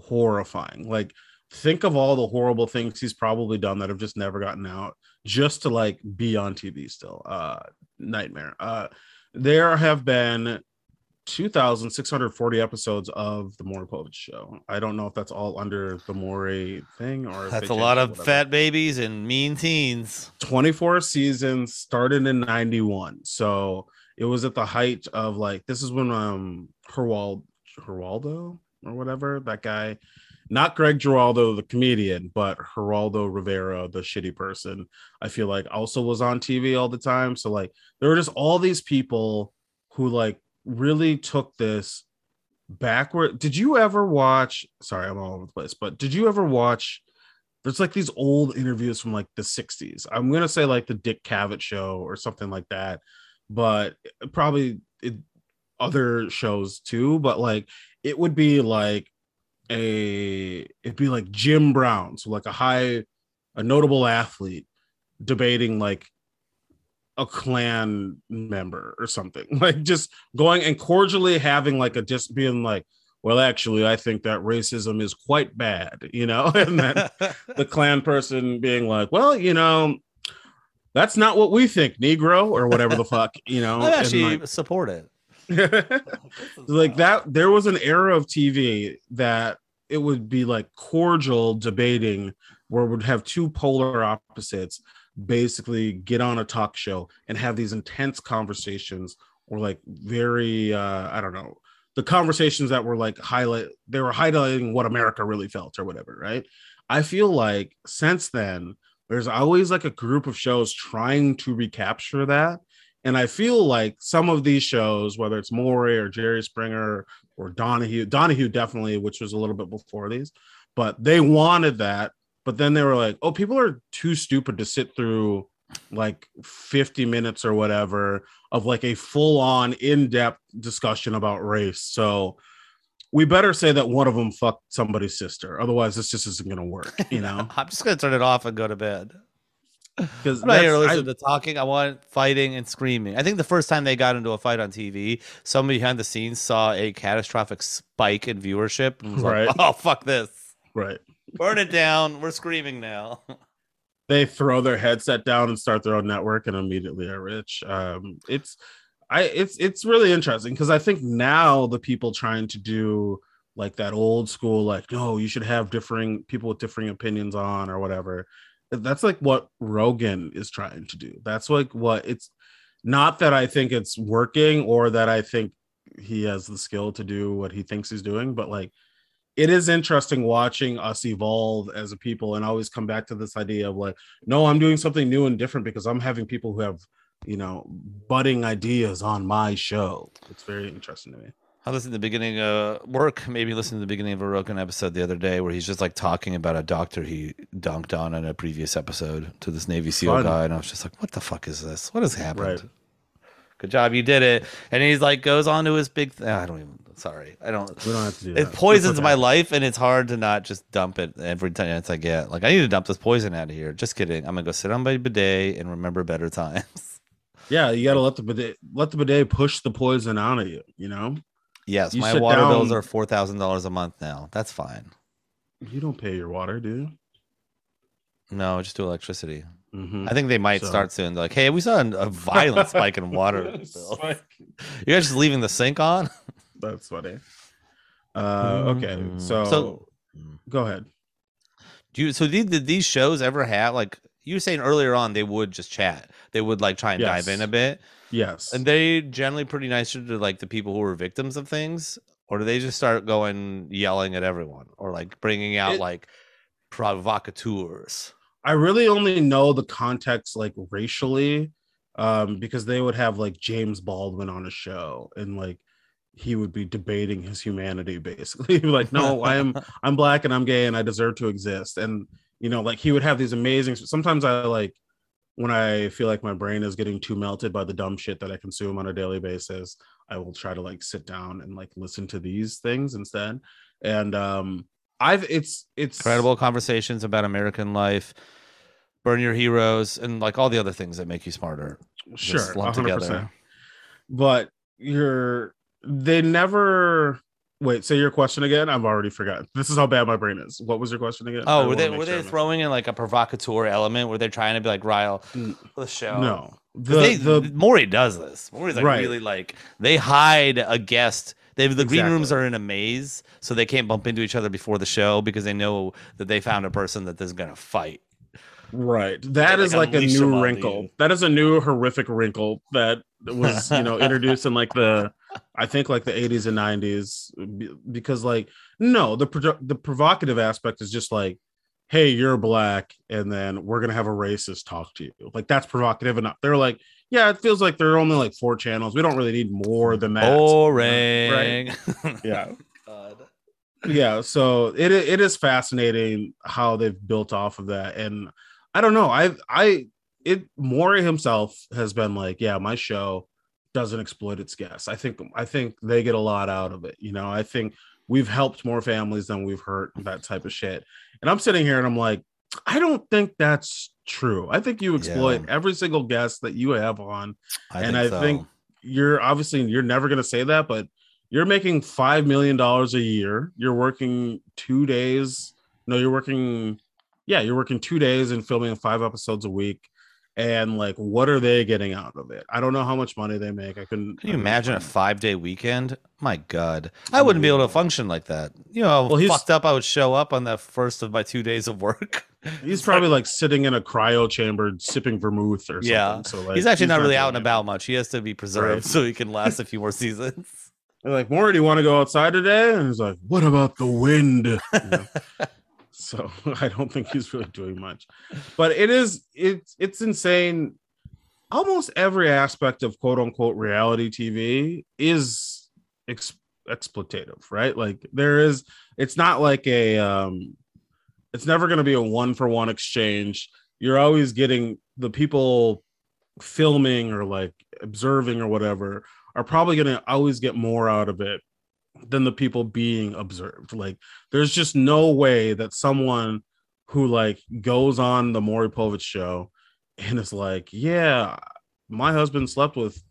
S2: horrifying. Like, think of all the horrible things he's probably done that have just never gotten out, just to like be on TV still. Uh, nightmare. Uh, there have been 2,640 episodes of the Maury Povich show. I don't know if that's all under the Maury thing or
S1: That's a lot of fat babies and mean teens.
S2: 24 seasons started in 91 so it was at the height of like this is when um Herwald Herwaldo or whatever that guy not Greg Giraldo the comedian but Geraldo Rivera the shitty person I feel like also was on TV all the time so like there were just all these people who like really took this backward did you ever watch sorry I'm all over the place but did you ever watch there's like these old interviews from like the 60s. I'm gonna say like the Dick Cavett show or something like that, but probably it, other shows too. But like it would be like a it'd be like Jim Brown, so like a high, a notable athlete debating like a Klan member or something, *laughs* like just going and cordially having like a just being like, well, actually, I think that racism is quite bad, you know, *laughs* and then *laughs* the Klan person being like, well, you know, that's not what we think, Negro, or whatever the fuck, you know.
S1: I actually
S2: like,
S1: support it. *laughs*
S2: like that there was an era of tv that it would be like cordial debating where would have two polar opposites basically get on a talk show and have these intense conversations or like very uh i don't know the conversations that were like highlight they were highlighting what america really felt or whatever right? I feel like since then there's always like a group of shows trying to recapture that and I feel like some of these shows, whether it's Maury or Jerry Springer or Donahue, Donahue definitely, which was a little bit before these, but they wanted that. But then they were like, oh, people are too stupid to sit through like 50 minutes or whatever of like a full on in depth discussion about race. So we better say that one of them fucked somebody's sister. Otherwise, this just isn't going to work, you know? *laughs*
S1: I'm just going to turn it off and go to bed.
S2: Because
S1: I'm not here to listen to talking. I want fighting and screaming. I think the first time they got into a fight on TV, somebody behind the scenes saw a catastrophic spike in viewership and was
S2: Right.
S1: like, "Oh fuck this!
S2: right.
S1: Burn it down! We're screaming now." *laughs*
S2: they throw their headset down and start their own network and immediately are rich. Um, it's I it's it's really interesting because I think now the people trying to do like that old school like no you should have differing people with differing opinions on or whatever that's like what rogan is trying to do. That's like what it's not that i think it's working or that i think he has the skill to do what he thinks he's doing but like it is interesting watching us evolve as a people and always come back to this idea of like no i'm doing something new and different because i'm having people who have you know budding ideas on my show. It's very interesting to me
S1: I listened to the beginning of work, maybe listened to the beginning of a Rogan episode the other day where he's just like talking about a doctor he dunked on in a previous episode to this Navy SEAL
S2: Fun.
S1: guy. And I was just like, what the fuck is this? What has happened?
S2: Right.
S1: Good job. You did it. And he's like, goes on to his big, th- I don't even, sorry. I don't,
S2: we don't have to do
S1: it
S2: that.
S1: poisons
S2: It's
S1: my life and it's hard to not just dump it every chance I get. Like, I need to dump this poison out of here. Just kidding. I'm going to go sit on my bidet and remember better times.
S2: yeah you got to let the bidet let the bidet push the poison out of you you know
S1: yes,
S2: You
S1: my water bills are $4,000 a month now. That's fine.
S2: you don't pay your water do you
S1: No, just do electricity.
S2: Mhm.
S1: I think they might
S2: So-
S1: start soon. Like, hey, we saw a violent spike in water. *laughs* bill. You guys just leaving the sink on? *laughs*
S2: that's funny uh okay
S1: Mm.
S2: so,
S1: So-
S2: go ahead
S1: Do you? So did, did these shows ever have like you were saying earlier on? They would just chat. They would like try and dive in a bit,
S2: yes
S1: and they generally pretty nice to like the people who were victims of things, or do they just start going yelling at everyone, or like bringing out
S2: It-
S1: like provocateurs?
S2: I really only know the context like racially, um, because they would have like James Baldwin on a show and like he would be debating his humanity *laughs* basically. like, no, I am *laughs* I'm black and I'm gay and I deserve to exist. And you know, like he would have these amazing sometimes I like when I feel like my brain is getting too melted by the dumb shit that I consume on a daily basis, I will try to like sit down and like listen to these things instead. And um I've it's it's
S1: incredible conversations about American life, burn your heroes, and like all the other things that make you smarter.
S2: sure
S1: lumped
S2: 100%.
S1: together.
S2: but you're they never wait say your question again i've already forgotten this is how bad my brain is what was your question again
S1: Oh, were they were
S2: sure
S1: they throwing in like a provocateur element? Were they trying to be like rile
S2: N-
S1: the show?
S2: No, the,
S1: they,
S2: the
S1: Maury does this. Maury's like
S2: Right.
S1: really like they hide a guest. They the green rooms are in a maze, so they can't bump into each other before the show because they know that they found a person that is gonna fight.
S2: right that is
S1: like,
S2: like a new wrinkle that is a new horrific wrinkle that was you know introduced in like the i think like the 80s and 90s because like no the pro- the provocative aspect is just like hey you're black and then we're gonna have a racist talk to you. Like that's provocative enough. They're like yeah it feels like there are only like four channels. We don't really need more than that.
S1: Boring. *laughs*
S2: yeah.
S1: God.
S2: yeah so it it is fascinating how they've built off of that. And i don't know i i it Maury himself has been like yeah my show doesn't exploit its guests. I think i think they get a lot out of it you know? I think we've helped more families than we've hurt that type of shit. And i'm sitting here and i'm like i don't think that's true. I think you exploit
S1: Yeah.
S2: every single guest that you have on
S1: I
S2: And
S1: think
S2: I
S1: so.
S2: think- you're obviously you're never going to say that but you're making five million dollars a year. You're working two days no you're working yeah you're working two days and filming five episodes a week and like what are they getting out of it i don't know how much money they make i couldn't
S1: Can you imagine a five day weekend? My God, I wouldn't be able to function like that. You know,
S2: Well, he's-
S1: fucked up I would show up on the first of my two days of work. *laughs*
S2: he's probably like sitting in a cryo chamber sipping vermouth or something
S1: Yeah.
S2: so like
S1: he's actually not really
S2: doing
S1: out and about much. He has to be preserved
S2: Right.
S1: so he can *laughs* last a few more seasons.
S2: They're like, Maury, do you want to go outside today? And he's like, what about the wind? You know? *laughs* so *laughs* I don't think he's really doing much. But it is it's it's insane. Almost every aspect of quote unquote reality TV is ex- exploitative, right? Like there is it's not like a um it's never going to be a one for one exchange. You're always getting the people filming or like observing or whatever are probably going to always get more out of it than the people being observed. Like, there's just no way that someone who like goes on the Maury Povich show and is like, "Yeah, my husband slept with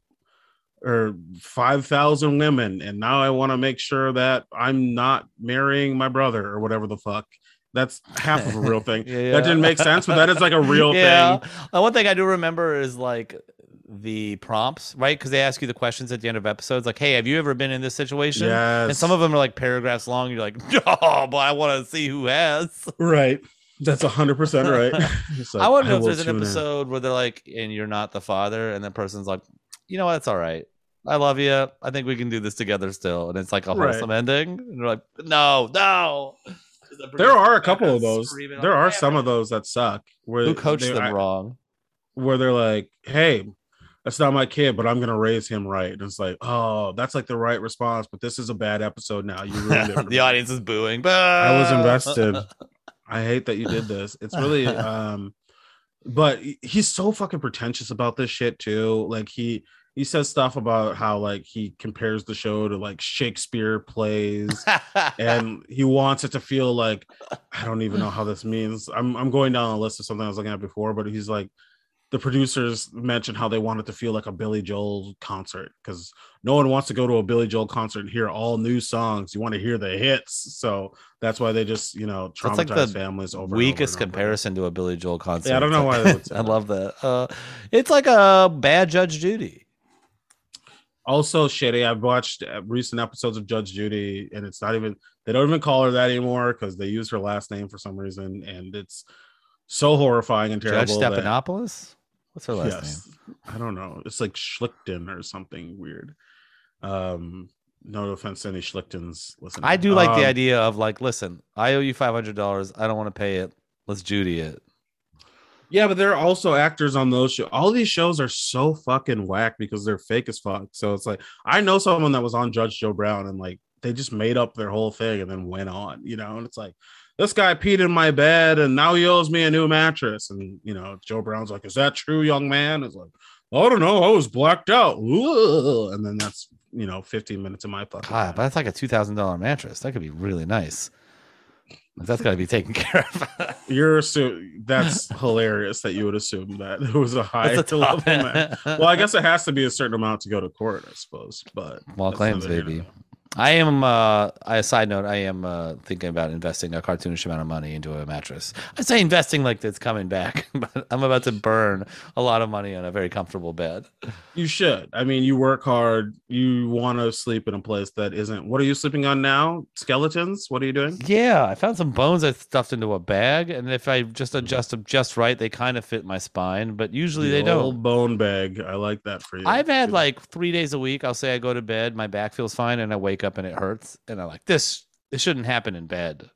S2: or five thousand women, and now I want to make sure that I'm not marrying my brother or whatever the fuck." That's half of a real thing. *laughs*
S1: Yeah,
S2: That didn't make sense, but that is like a real *laughs*
S1: yeah.
S2: thing.
S1: Uh, one thing I do remember is like the prompts, right? Because they ask you the questions at the end of episodes, like, "Hey, have you ever been in this situation?"
S2: Yes.
S1: And some of them are like paragraphs long. You're like, *laughs* "Oh, but I want to see who has."
S2: right. That's hundred percent right. *laughs* Like,
S1: I want to know if there's an episode where they're like, "And you're not the father," and the person's like, "You know what? That's all right. I love you. I think we can do this together still." And it's like a
S2: Right.
S1: wholesome ending. And they're like, "No, no."
S2: There are a couple of those. There are
S1: "Damn
S2: some of those that suck. Where
S1: Who coached them
S2: I-
S1: wrong?
S2: Where they're like, "Hey, that's not my kid, but I'm gonna raise him right." And it's like, "Oh, that's like the right response, but this is a bad episode now. You ruined it." *laughs*
S1: the audience is booing.
S2: I was invested. I hate that you did this. It's really *laughs* um but he's so fucking pretentious about this shit too. Like he he says stuff about how like he compares the show to like Shakespeare plays and he wants it to feel like I don't even know how this means. I'm I'm going down a list of something I was looking at before, but he's like the producers mentioned how they want it to feel like a Billy Joel concert because no one wants to go to a Billy Joel concert and hear all new songs. You want to hear the hits, so that's why they just you know
S1: That's like
S2: traumatize
S1: the
S2: families over
S1: Weakest
S2: over.
S1: comparison to a Billy Joel concert.
S2: Yeah, I don't know why they would *laughs* say
S1: I love that. Uh, it's like a bad Judge Judy.
S2: Also, shitty. I've watched uh, recent episodes of Judge Judy, and it's not even they don't even call her that anymore because they use her last name for some reason, and it's so horrifying and
S1: Judge
S2: terrible. that-
S1: Stephanopoulos. What's her last
S2: yes i don't know it's like schlichten or something weird um no offense to any schlichtens listen?
S1: I do like the
S2: Um,
S1: idea of like, listen, I owe you five hundred dollars. I don't want to pay it. Let's Judy it.
S2: yeah but there are also actors on those shows all these shows are so fucking whack because they're fake as fuck so it's like i know someone that was on judge joe brown and like they just made up their whole thing and then went on you know and it's like this guy peed in my bed and now he owes me a new mattress and you know joe brown's like is that true young man it's like I don't know. I was blacked out. Ooh. And then that's, you know, 15 minutes of my fucking
S1: God, but that's like a two thousand dollar mattress. That could be really nice. That's got to be taken *laughs* care of.
S2: You're assu- that's hilarious that you would assume that it was a high
S1: a
S2: level. Well, I guess it has to be a certain amount to go to court, I suppose. But
S1: Small claims, baby. I am. Uh, I, a side note: I am uh, thinking about investing a cartoonish amount of money into a mattress. I say investing like it's coming back, *laughs* but I'm about to burn a lot of money on a very comfortable bed.
S2: You should. I mean, you work hard. You want to sleep in a place that isn't. What are you sleeping on now? Skeletons? What are you doing?
S1: Yeah, I found some bones I stuffed into a bag, and if I just adjust them just right, they kind of fit my spine. But usually
S2: The
S1: they don't.
S2: old bone bag. I like that for you.
S1: I've had
S2: Good.
S1: like three days a week. I'll say I go to bed, my back feels fine, and I wake up and it hurts, and I'm like, this. This shouldn't happen in bed.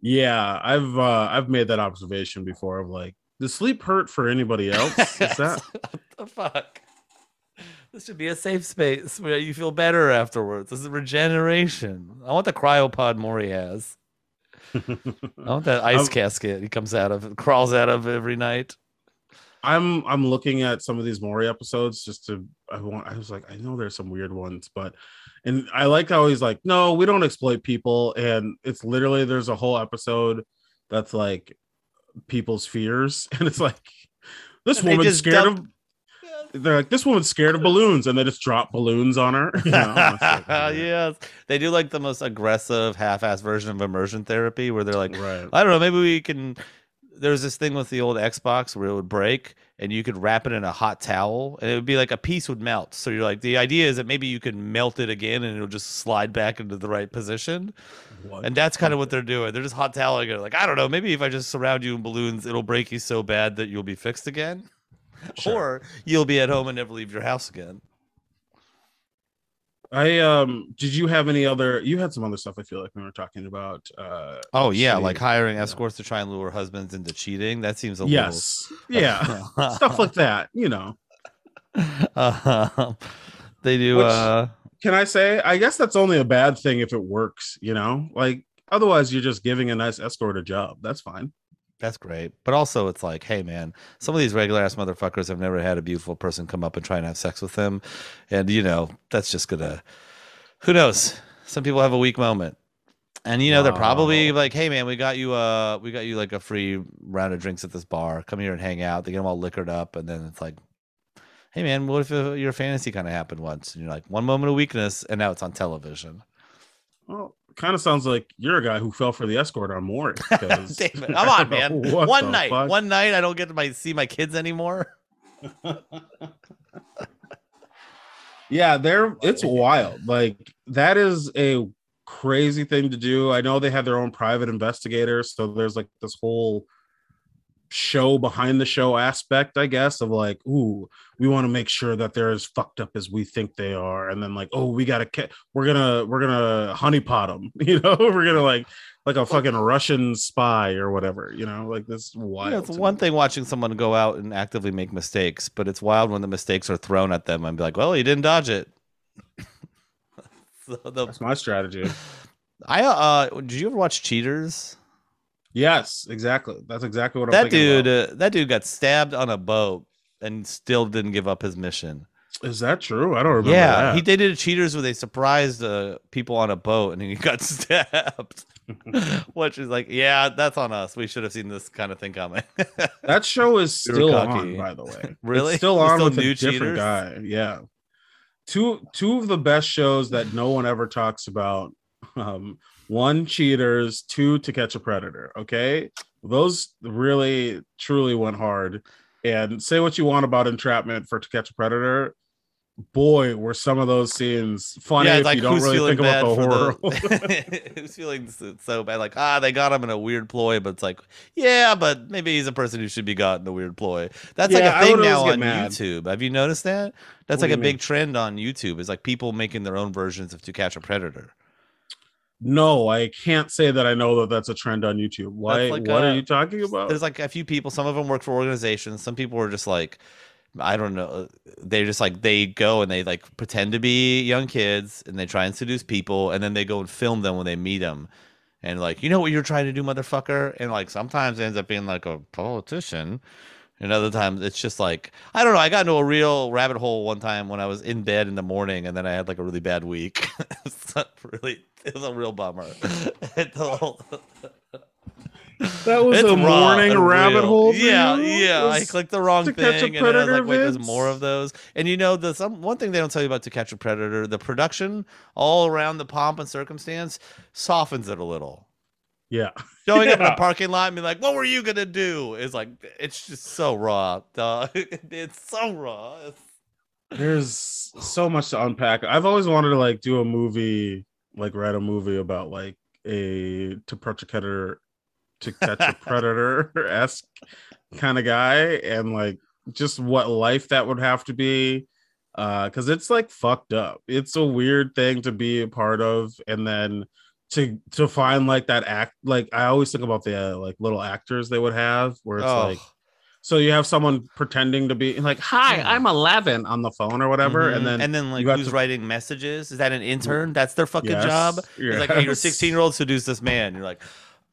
S2: Yeah, I've uh I've made that observation before of like, does sleep hurt for anybody *laughs* else? Is that *laughs*
S1: what the fuck? This should be a safe space where you feel better afterwards. This is regeneration. I want the cryopod Maury has. I want that ice *laughs*
S2: I'm-
S1: casket he comes out of, crawls out of every night.
S2: I'm I'm looking at some of these Maury episodes just to I want I was like I know there's some weird ones but and I like how he's like no we don't exploit people and it's literally there's a whole episode that's like people's fears *laughs* and it's like this
S1: And
S2: woman's scared of they're like this woman's scared of balloons and they just drop balloons on her *laughs* you know? Yeah. *laughs*
S1: yes, they do like the most aggressive, half-ass version of immersion therapy, where they're like,
S2: right
S1: I don't know, maybe we can. There's this thing with the old Xbox where it would break, and you could wrap it in a hot towel, and it would be like a piece would melt. So you're like, the idea is that maybe you can melt it again, and it'll just slide back into the right position.
S2: What?
S1: And that's kind of what they're doing. They're just hot toweling it. Like, I don't know, maybe if I just surround you in balloons, it'll break you so bad that you'll be fixed again,
S2: Sure.
S1: or you'll be at home and never leave your house again.
S2: I um did you have any other you had some other stuff I feel like we were talking about uh
S1: Oh yeah,
S2: shitty-
S1: like hiring escorts to try and lure husbands into cheating. That seems a
S2: yes
S1: little
S2: yeah stuff like that you know *laughs*
S1: Um, they do.
S2: Which-
S1: uh
S2: can I say? I guess that's only a bad thing if it works, you know? Like otherwise you're just giving a nice escort a job. That's fine.
S1: That's great. But also, it's like, hey, man, some of these regular ass motherfuckers have never had a beautiful person come up and try and have sex with them. And, you know, that's just to, who knows? Some people have a weak moment. And, you know, they're probably like, hey, man, we got you, uh, we got you like a free round of drinks at this bar. Come here and hang out. They get them all liquored up. And then it's like, hey, man, what if uh, your fantasy kind of happened once? And you're like, one moment of weakness. And now it's on television.
S2: Well, kind of sounds like you're a guy who fell for the escort on *laughs* because-
S1: David, *laughs* come on, man. *laughs* One night,
S2: fuck?
S1: one night, I don't get to my, see my kids anymore.
S2: yeah, they're it's wild. Like that is a crazy thing to do. I know they have their own private investigators, so there's like this whole show behind the show aspect, I guess, of like, ooh, we want to make sure that they're as fucked up as we think they are, and then like, oh, we gotta, ca- we're gonna, we're gonna honeypot them, *laughs* you know, we're gonna like, like a fucking Russian spy or whatever, you know, like this wild.
S1: Yeah, it's one thing watching someone go out and actively make mistakes, but it's wild when the mistakes are thrown at them and be like, "Well, you didn't dodge it." *laughs* so the,
S2: That's my strategy. *laughs*
S1: I uh, did you ever watch Cheaters?
S2: Yes, exactly. That's exactly what I'm
S1: That dude, uh, that dude got stabbed on a boat and still didn't give up his mission.
S2: Is that true? I don't remember.
S1: yeah,
S2: that.
S1: he they did a Cheaters where they surprised uh, people on a boat and he *laughs* got stabbed. *laughs* Which is like, yeah, that's on us. We should have seen this kind of thing coming. *laughs*
S2: That show is still on, by the way.
S1: Really?
S2: It's still on
S1: still
S2: with
S1: new
S2: a different guy. Yeah. Two two of the best shows that no one ever talks about. Um, one cheaters, two to catch a predator. Okay. Those really truly went hard. And say what you want about entrapment for to catch a predator. Boy, were some of those scenes funny
S1: yeah,
S2: if
S1: like
S2: you don't really
S1: feeling
S2: think about the horror.
S1: the *laughs* *laughs* who's feeling so, bad? Like ah, they got him in a weird ploy, but it's like yeah, but maybe he's a person who should be got in a weird ploy. That's
S2: Yeah,
S1: like a thing now on
S2: mad.
S1: YouTube. Have you noticed that? That's
S2: What
S1: like a big trend on YouTube. Is like people making their own versions of To Catch a Predator.
S2: No, I can't say that I know that that's a trend on YouTube. Why?
S1: like
S2: what
S1: a-
S2: are you talking about?
S1: There's like a few people. Some of them work for organizations. Some people are just like. I don't know. They're just like they go and they like pretend to be young kids and they try and seduce people and then they go and film them when they meet them. And like, you know what you're trying to do, motherfucker? And like sometimes it ends up being like a politician. And other times it's just like I don't know. I got into a real rabbit hole one time when I was in bed in the morning and then I had like a really bad week. *laughs* it's not really *laughs* it was a real bummer. *laughs* Whole- *laughs*
S2: That was
S1: it's
S2: a morning rabbit hole.
S1: Yeah, yeah. I clicked the wrong
S2: To Catch a
S1: thing, and then I was like, "Wait, there's more of those." And you know, the some one thing they don't tell you about To Catch a Predator, the production all around the pomp and circumstance softens it a little.
S2: yeah,
S1: Showing up in a parking lot and be like, "What were you gonna do?" Is like it's just so raw. dog. it's so raw. It's-
S2: there's so much to unpack. I've always wanted to like do a movie, like write a movie about like a to catch a predator, to *laughs* catch a predator esque kind of guy, and like just what life that would have to be. Uh, because it's like fucked up. It's a weird thing to be a part of, and then to to find like that act. Like I always think about the uh, like little actors they would have, where it's
S1: oh.
S2: like So you have someone pretending to be like, "Hi,
S1: Yeah.
S2: I'm 11" on the phone or whatever,
S1: Mhm.
S2: and then
S1: and then like who's
S2: to-
S1: writing messages? Is that an intern? That's their fucking
S2: Yes,
S1: job. It's like, hey, you're 16 year old seduce this man. You're like,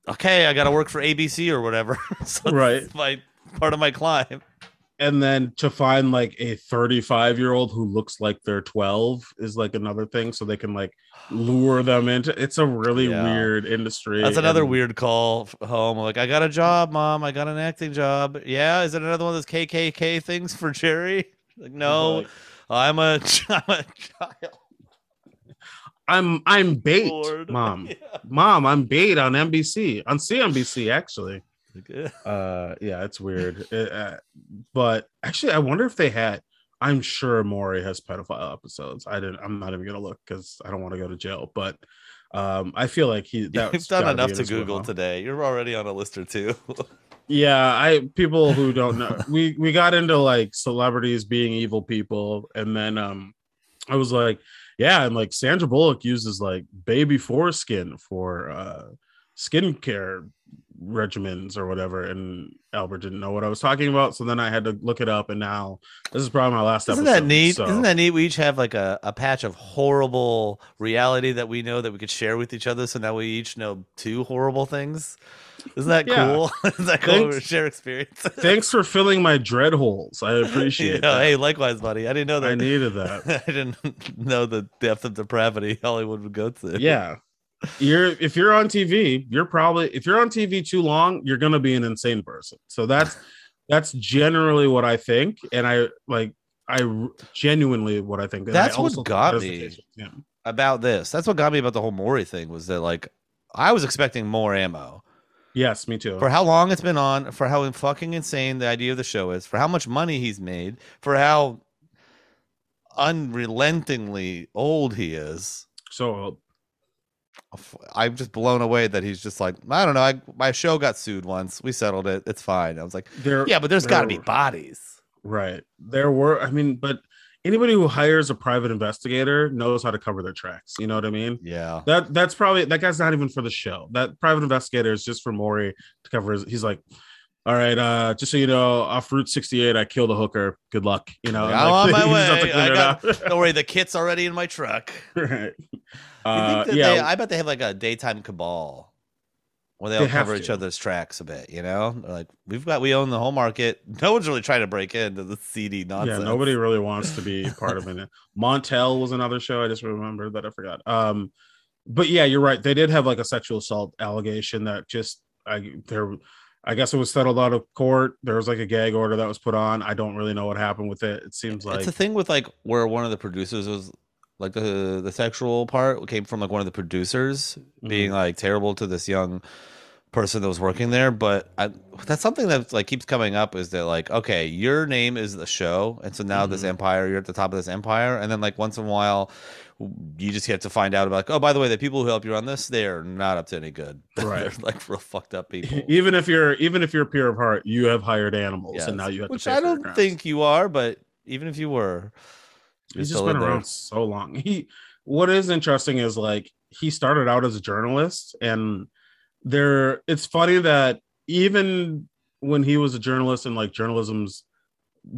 S1: okay, I got to work for ABC or whatever. *laughs* so
S2: Right.
S1: my part of my climb.
S2: And then to find like a 35 year old who looks like they're 12 is like another thing so they can like lure *sighs* them into it's a really
S1: Yeah.
S2: weird industry
S1: That's another
S2: and-
S1: weird call home. Like, I got a job, mom. I got an acting job. Yeah, is it another one of those KKK things for Jerry? *laughs* Like, no,
S2: like,
S1: I'm a, *laughs* I'm a child.
S2: i'm i'm bait
S1: Lord.
S2: mom *laughs*
S1: Yeah.
S2: mom i'm bait on nbc on cnbc actually. *laughs* uh yeah it's weird Uh, uh, but actually i wonder if they had i'm sure maury has pedophile episodes i didn't i'm not even gonna look because i don't want to go to jail but um i feel like he *laughs* that's
S1: You've done enough to Google today. You're already on a list or two. *laughs*
S2: Yeah, I people who don't know. we we got into like celebrities being evil people, and then um, I was like, yeah, and like Sandra Bullock uses like baby foreskin for uh skincare regimens or whatever, and Albert didn't know what I was talking about, so then I had to look it up, and now this is probably my last
S1: Isn't
S2: episode.
S1: that neat?
S2: so-
S1: Isn't that neat? We each have like a, a patch of horrible reality that we know that we could share with each other. So now we each know two horrible things. Isn't that
S2: Yeah.
S1: cool? *laughs* Isn't that cool?
S2: Thanks.
S1: Share experience. *laughs*
S2: Thanks for filling my dread holes. I appreciate that.
S1: Hey, likewise, buddy. I didn't know that.
S2: I needed *laughs* that.
S1: I didn't know the depth of depravity Hollywood would go to.
S2: yeah you're if you're on tv you're probably if you're on tv too long you're gonna be an insane person so that's *laughs* that's generally what i think and i like I genuinely what i think And I
S1: That's what got
S2: that is the
S1: me.
S2: him.
S1: About this, that's what got me about the whole Maury thing. Was that like I was expecting more ammo
S2: yes me too
S1: for how long it's been on, for how fucking insane the idea of the show is, for how much money he's made, for how unrelentingly old he is.
S2: so
S1: I'm just blown away that he's just like, I don't know. I, my show got sued once. We settled it. It's fine. I was like,
S2: there
S1: yeah, but there's got to be bodies.
S2: right there were i mean but anybody who hires a private investigator knows how to cover their tracks you know what i mean
S1: Yeah.
S2: that that's probably that guy's not even for the show. That private investigator is just for Maury to cover his. He's like, all right, uh, just so you know, off Route 68, I killed a hooker. Good luck. You know,
S1: I'm
S2: and,
S1: on *laughs* my
S2: he just has to
S1: way. I got- *laughs* Don't worry, the kit's already in my truck.
S2: right. Uh,
S1: think that
S2: yeah,
S1: they, I bet they have like a daytime cabal where they
S2: They
S1: all cover each other's tracks a bit, you know? They're like, we've got, we own the whole market. *laughs* No one's really trying to break into the CD nonsense.
S2: yeah. Nobody really wants to be *laughs* part of it. Montel was another show. I just remembered that I forgot. Um, but yeah, you're right. They did have like a sexual assault allegation that just I there. I guess it was settled out of court. There was like a gag order that was put on. I don't really know what happened with it. It seems like
S1: it's a thing with like where one of the producers was like the the sexual part came from like one of the producers
S2: Mm-hmm.
S1: being like terrible to this young person that was working there but I, that's something that like keeps coming up is that like okay your name is the show and so now this
S2: Mhm.
S1: empire you're at the top of this empire and then like once in a while you just get to find out about like oh by the way the people who help you run this they're not up to any good *laughs*
S2: Right.
S1: they're like real fucked up people
S2: even if you're even if you're pure of heart, you have hired animals,
S1: Yes.
S2: and now you have
S1: which
S2: to.
S1: i don't think you are but even if you were
S2: he's just been
S1: in there.
S2: around so long. *laughs* He what is interesting is like he started out as a journalist, and there it's funny that even when he was a journalist in like journalism's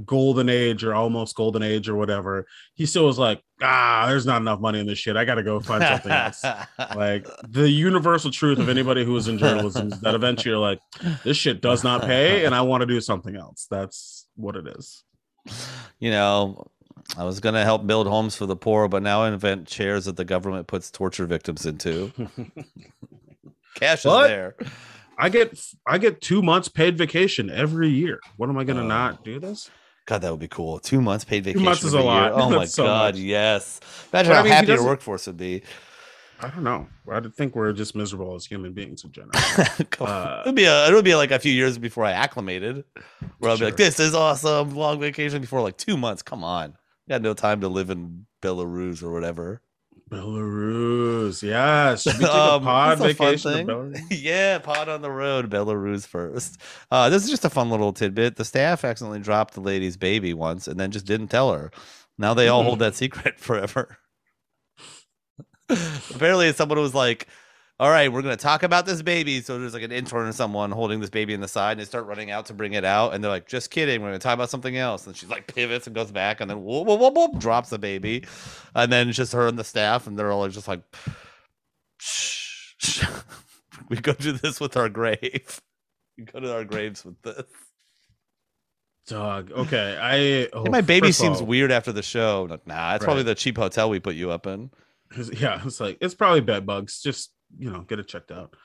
S2: golden age or almost golden age or whatever, he still was like, ah, there's not enough money in this shit. I got to go find something else. *laughs* like the universal truth of anybody who is in journalism is that eventually you're like, this shit does not pay, and I want to do something else. That's what it is.
S1: you know, I was gonna help build homes for the poor, but now I invent chairs that the government puts torture victims into. *laughs* Cash is there.
S2: I get I get two months paid vacation every year. What am I gonna
S1: Oh.
S2: not do this?
S1: God, that would be cool. Two months paid vacation.
S2: Two months is a
S1: year.
S2: lot.
S1: Oh my *laughs*
S2: so
S1: god,
S2: much.
S1: yes. Imagine
S2: But I
S1: how
S2: mean,
S1: happy your workforce would be.
S2: I don't know. I think we're just miserable as human beings in general. *laughs* Uh,
S1: it would be a, it would be like a few years before I acclimated, where I'll be like, "This is awesome, long vacation." Before like two months, come on, got no time to live in Belarus or whatever.
S2: Belarus, yes. Should we *laughs* take
S1: Um,
S2: a pod
S1: a
S2: vacation to
S1: thing.
S2: Belarus? *laughs*
S1: yeah, pod on the road, Belarus first. Uh, this is just a fun little tidbit. The staff accidentally dropped the lady's baby once and then just didn't tell her. Now they all hold that *laughs* secret forever. Apparently, someone was like, all right, we're gonna talk about this baby. So there's like an intern or someone holding this baby in the side, and they start running out to bring it out, and they're like, "Just kidding, we're gonna talk about something else." And she's like pivots and goes back, and then whoop, whoop, whoop, whoop, drops the baby, and then it's just her and the staff, and they're all just like, shh, shh. *laughs* "We go do this with our grave. *laughs* We go to our graves with this."
S2: Dog. Okay. I oh,
S1: Hey, my baby seems
S2: all,
S1: weird after the show. Like, nah, it's probably the cheap hotel we put you up in.
S2: Yeah, it's like it's probably bed bugs. Just you know, get it checked out.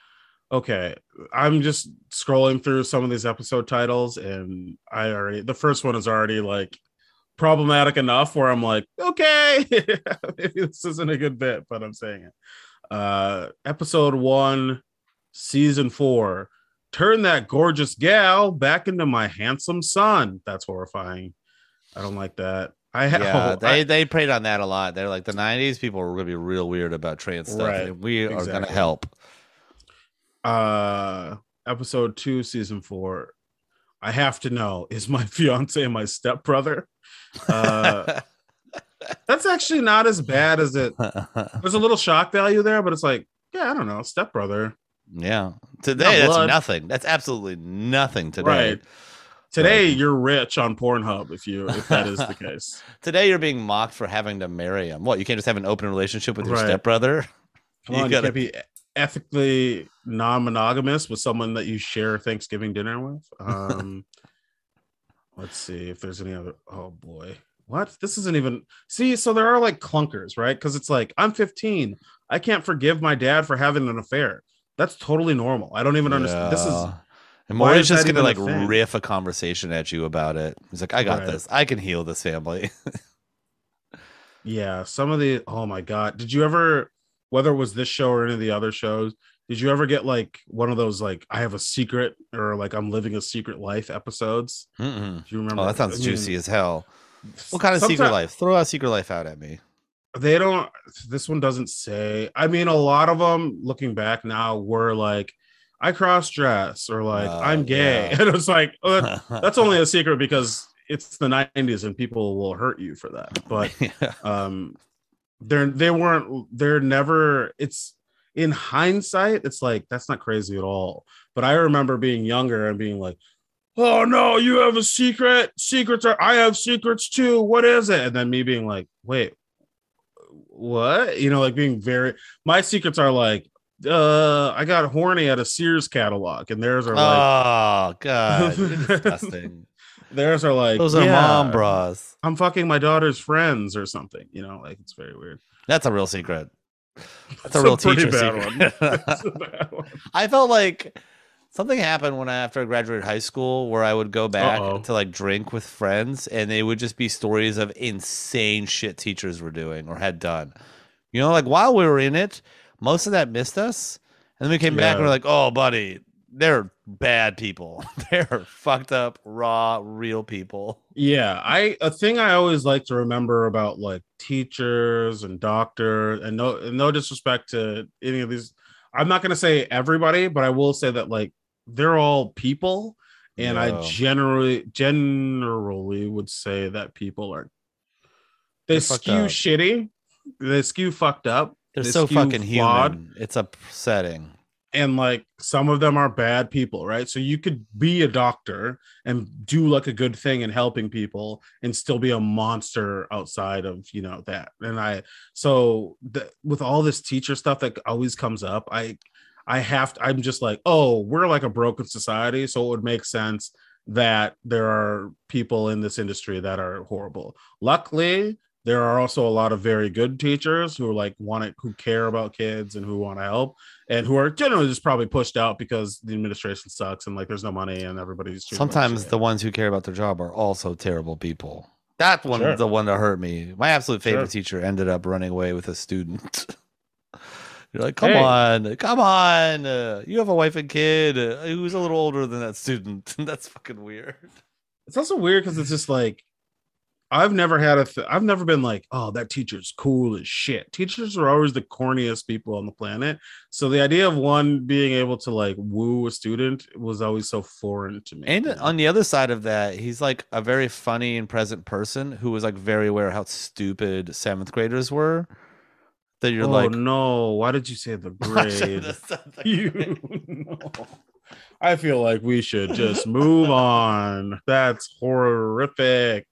S2: Okay, I'm just scrolling through some of these episode titles, and I already the first one is already like problematic enough where I'm like, okay, *laughs* maybe this isn't a good bit, but I'm saying it. Uh, episode one, season four. Turn that gorgeous gal back into my handsome son. That's horrifying. I don't like that. I have.
S1: Yeah, *laughs* they they preyed on that a lot. They're like the '90s people were gonna be real weird about trans stuff,
S2: Right,
S1: and we are gonna help.
S2: uh episode two season four i have to know is my *laughs* fiance and my stepbrother uh *laughs* that's actually not as bad as it there's a little shock value there but it's like yeah i don't know stepbrother
S1: yeah, today that's nothing. That's absolutely nothing today.
S2: right today
S1: Right.
S2: you're rich on pornhub if you if that is the *laughs* case
S1: Today you're being mocked for having to marry him. What? You can't just have an open relationship with your
S2: Right.
S1: stepbrother? *laughs*
S2: come
S1: You
S2: on
S1: gotta-
S2: you can't be ethically non-monogamous with someone that you share thanksgiving dinner with *laughs* um let's see if there's any other oh boy what this isn't even see so there are like clunkers right because it's like i'm 15 i can't forgive my dad for having an affair that's totally normal i don't even understand this is
S1: Yeah. And Maury's just gonna like
S2: a
S1: riff a conversation at you about it. He's like, "I got
S2: Right.
S1: this. I can heal this family." *laughs*
S2: yeah some of the oh my god did you ever whether it was this show or any of the other shows did you ever get like one of those like i have a secret or like i'm living a secret life episodes
S1: Mm-mm.
S2: do you remember
S1: Oh, that sounds
S2: I mean,
S1: juicy as hell. What kind of secret life? Throw out secret life out at me.
S2: they don't this one doesn't say i mean a lot of them looking back now were like i cross dress or like
S1: Uh,
S2: i'm gay.
S1: yeah. *laughs*
S2: and it's like oh, that- *laughs* that's only a secret because it's the 90s and people will hurt you for that. But *laughs*
S1: yeah.
S2: um they're they weren't they're never it's in hindsight it's like that's not crazy at all. But i remember being younger and being like oh no you have a secret secrets are i have secrets too what is it? And then me being like wait what? You know like being very my secrets are like uh i got horny at a sears catalog and theirs are like
S1: Oh god, *laughs* disgusting.
S2: theirs are like
S1: Those are
S2: yeah,
S1: mom bras.
S2: i'm fucking my daughter's friends or something you know like it's very weird
S1: That's a real secret. That's
S2: It's
S1: a real teacher secret.
S2: one. *laughs* It's a bad *laughs* one.
S1: I felt like something happened when I after I graduated high school where I would go back
S2: Uh-oh.
S1: to like drink with friends and they would just be stories of insane shit teachers were doing or had done. You know, like while we were in it, most of that missed us. And then we came back and we're like, oh buddy, they're bad people. *laughs* they're fucked up, raw, real people.
S2: Yeah, I a thing I always like to remember about like teachers and doctors, and no and no disrespect to any of these. I'm not gonna say everybody, but I will say that like they're all people, and I generally generally would say that people are they
S1: They're
S2: skew shitty, they skew fucked up,
S1: They're
S2: They
S1: so fucking
S2: flawed.
S1: human. It's upsetting.
S2: and like some of them are bad people, right? So you could be a doctor and do like a good thing in helping people and still be a monster outside of you know that. And I so with all this teacher stuff that always comes up, I I have to, I'm just like, oh, we're like a broken society, so it would make sense that there are people in this industry that are horrible. Luckily, there are also a lot of very good teachers who like want it who care about kids and who want to help and who are generally just probably pushed out because the administration sucks and like there's no money and everybody's
S1: Sometimes the ones who care about their job are also terrible people. That one,
S2: Sure.
S1: the one that hurt me. My absolute favorite
S2: Sure.
S1: teacher ended up running away with a student. *laughs* You're like, come
S2: Hey.
S1: on, come on. Uh, you have a wife and kid uh, who's a little older than that student. *laughs* That's fucking weird.
S2: it's also weird because it's just like I've never had a th- I've never been like oh that teacher's cool as shit. Teachers are always the corniest people on the planet. So the idea of one being able to like woo a student was always so foreign to me.
S1: And on the other side of that, he's like a very funny and present person who was like very aware how stupid seventh graders were. that you're
S2: oh
S1: like
S2: no! Why did you say the *laughs* grade?
S1: the *laughs*
S2: you no. I feel like we should just move *laughs* on. That's horrific.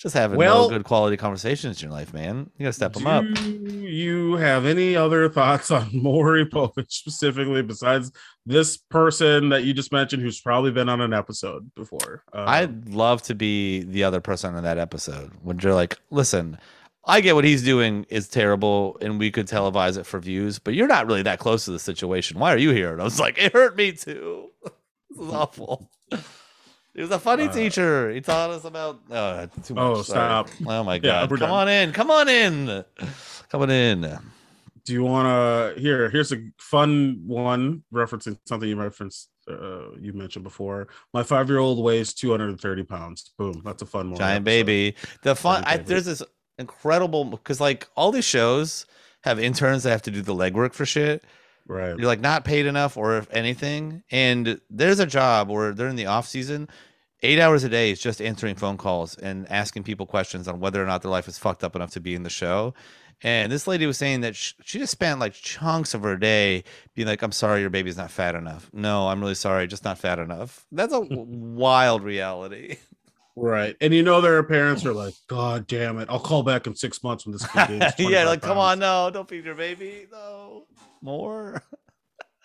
S1: Just having
S2: Well-
S1: no good quality conversations in your life, man. You gotta step them up.
S2: Do you have any other thoughts on *laughs* Maury Povich specifically besides this person that you just mentioned who's probably been on an episode before? Um,
S1: I'd love to be the other person in that episode when you're like, listen, I get what he's doing is terrible and we could televise it for views, but you're not really that close to the situation. Why are you here? And I was like, it hurt me too. *laughs* this is awful. He was a funny
S2: Uh,
S1: teacher. He taught us about uh, too much.
S2: Oh,
S1: sorry.
S2: stop.
S1: Oh my
S2: Yeah,
S1: god. Come
S2: done.
S1: on in. Come on in. Come on in.
S2: do you want to here? Here's a fun one referencing something you referenced. Uh, you mentioned before. My five year old weighs 230 pounds. Boom. That's a fun one.
S1: Giant baby. The fun. I,
S2: baby.
S1: there's this incredible because like all these shows have interns that have to do the legwork for shit.
S2: Right.
S1: You're like not paid enough or if anything. And there's a job where they're in the off season. Eight hours a day is just answering phone calls and asking people questions on whether or not their life is fucked up enough to be in the show. And this lady was saying that sh- she just spent like chunks of her day being like, I'm sorry, your baby's not fat enough. No, I'm really sorry, just not fat enough. That's a wild reality.
S2: Right. And you know, their parents are like, God damn it. I'll call back in six months when this kid *laughs* gains
S1: yeah,
S2: 25
S1: like, come on, no, don't feed your baby. No, more.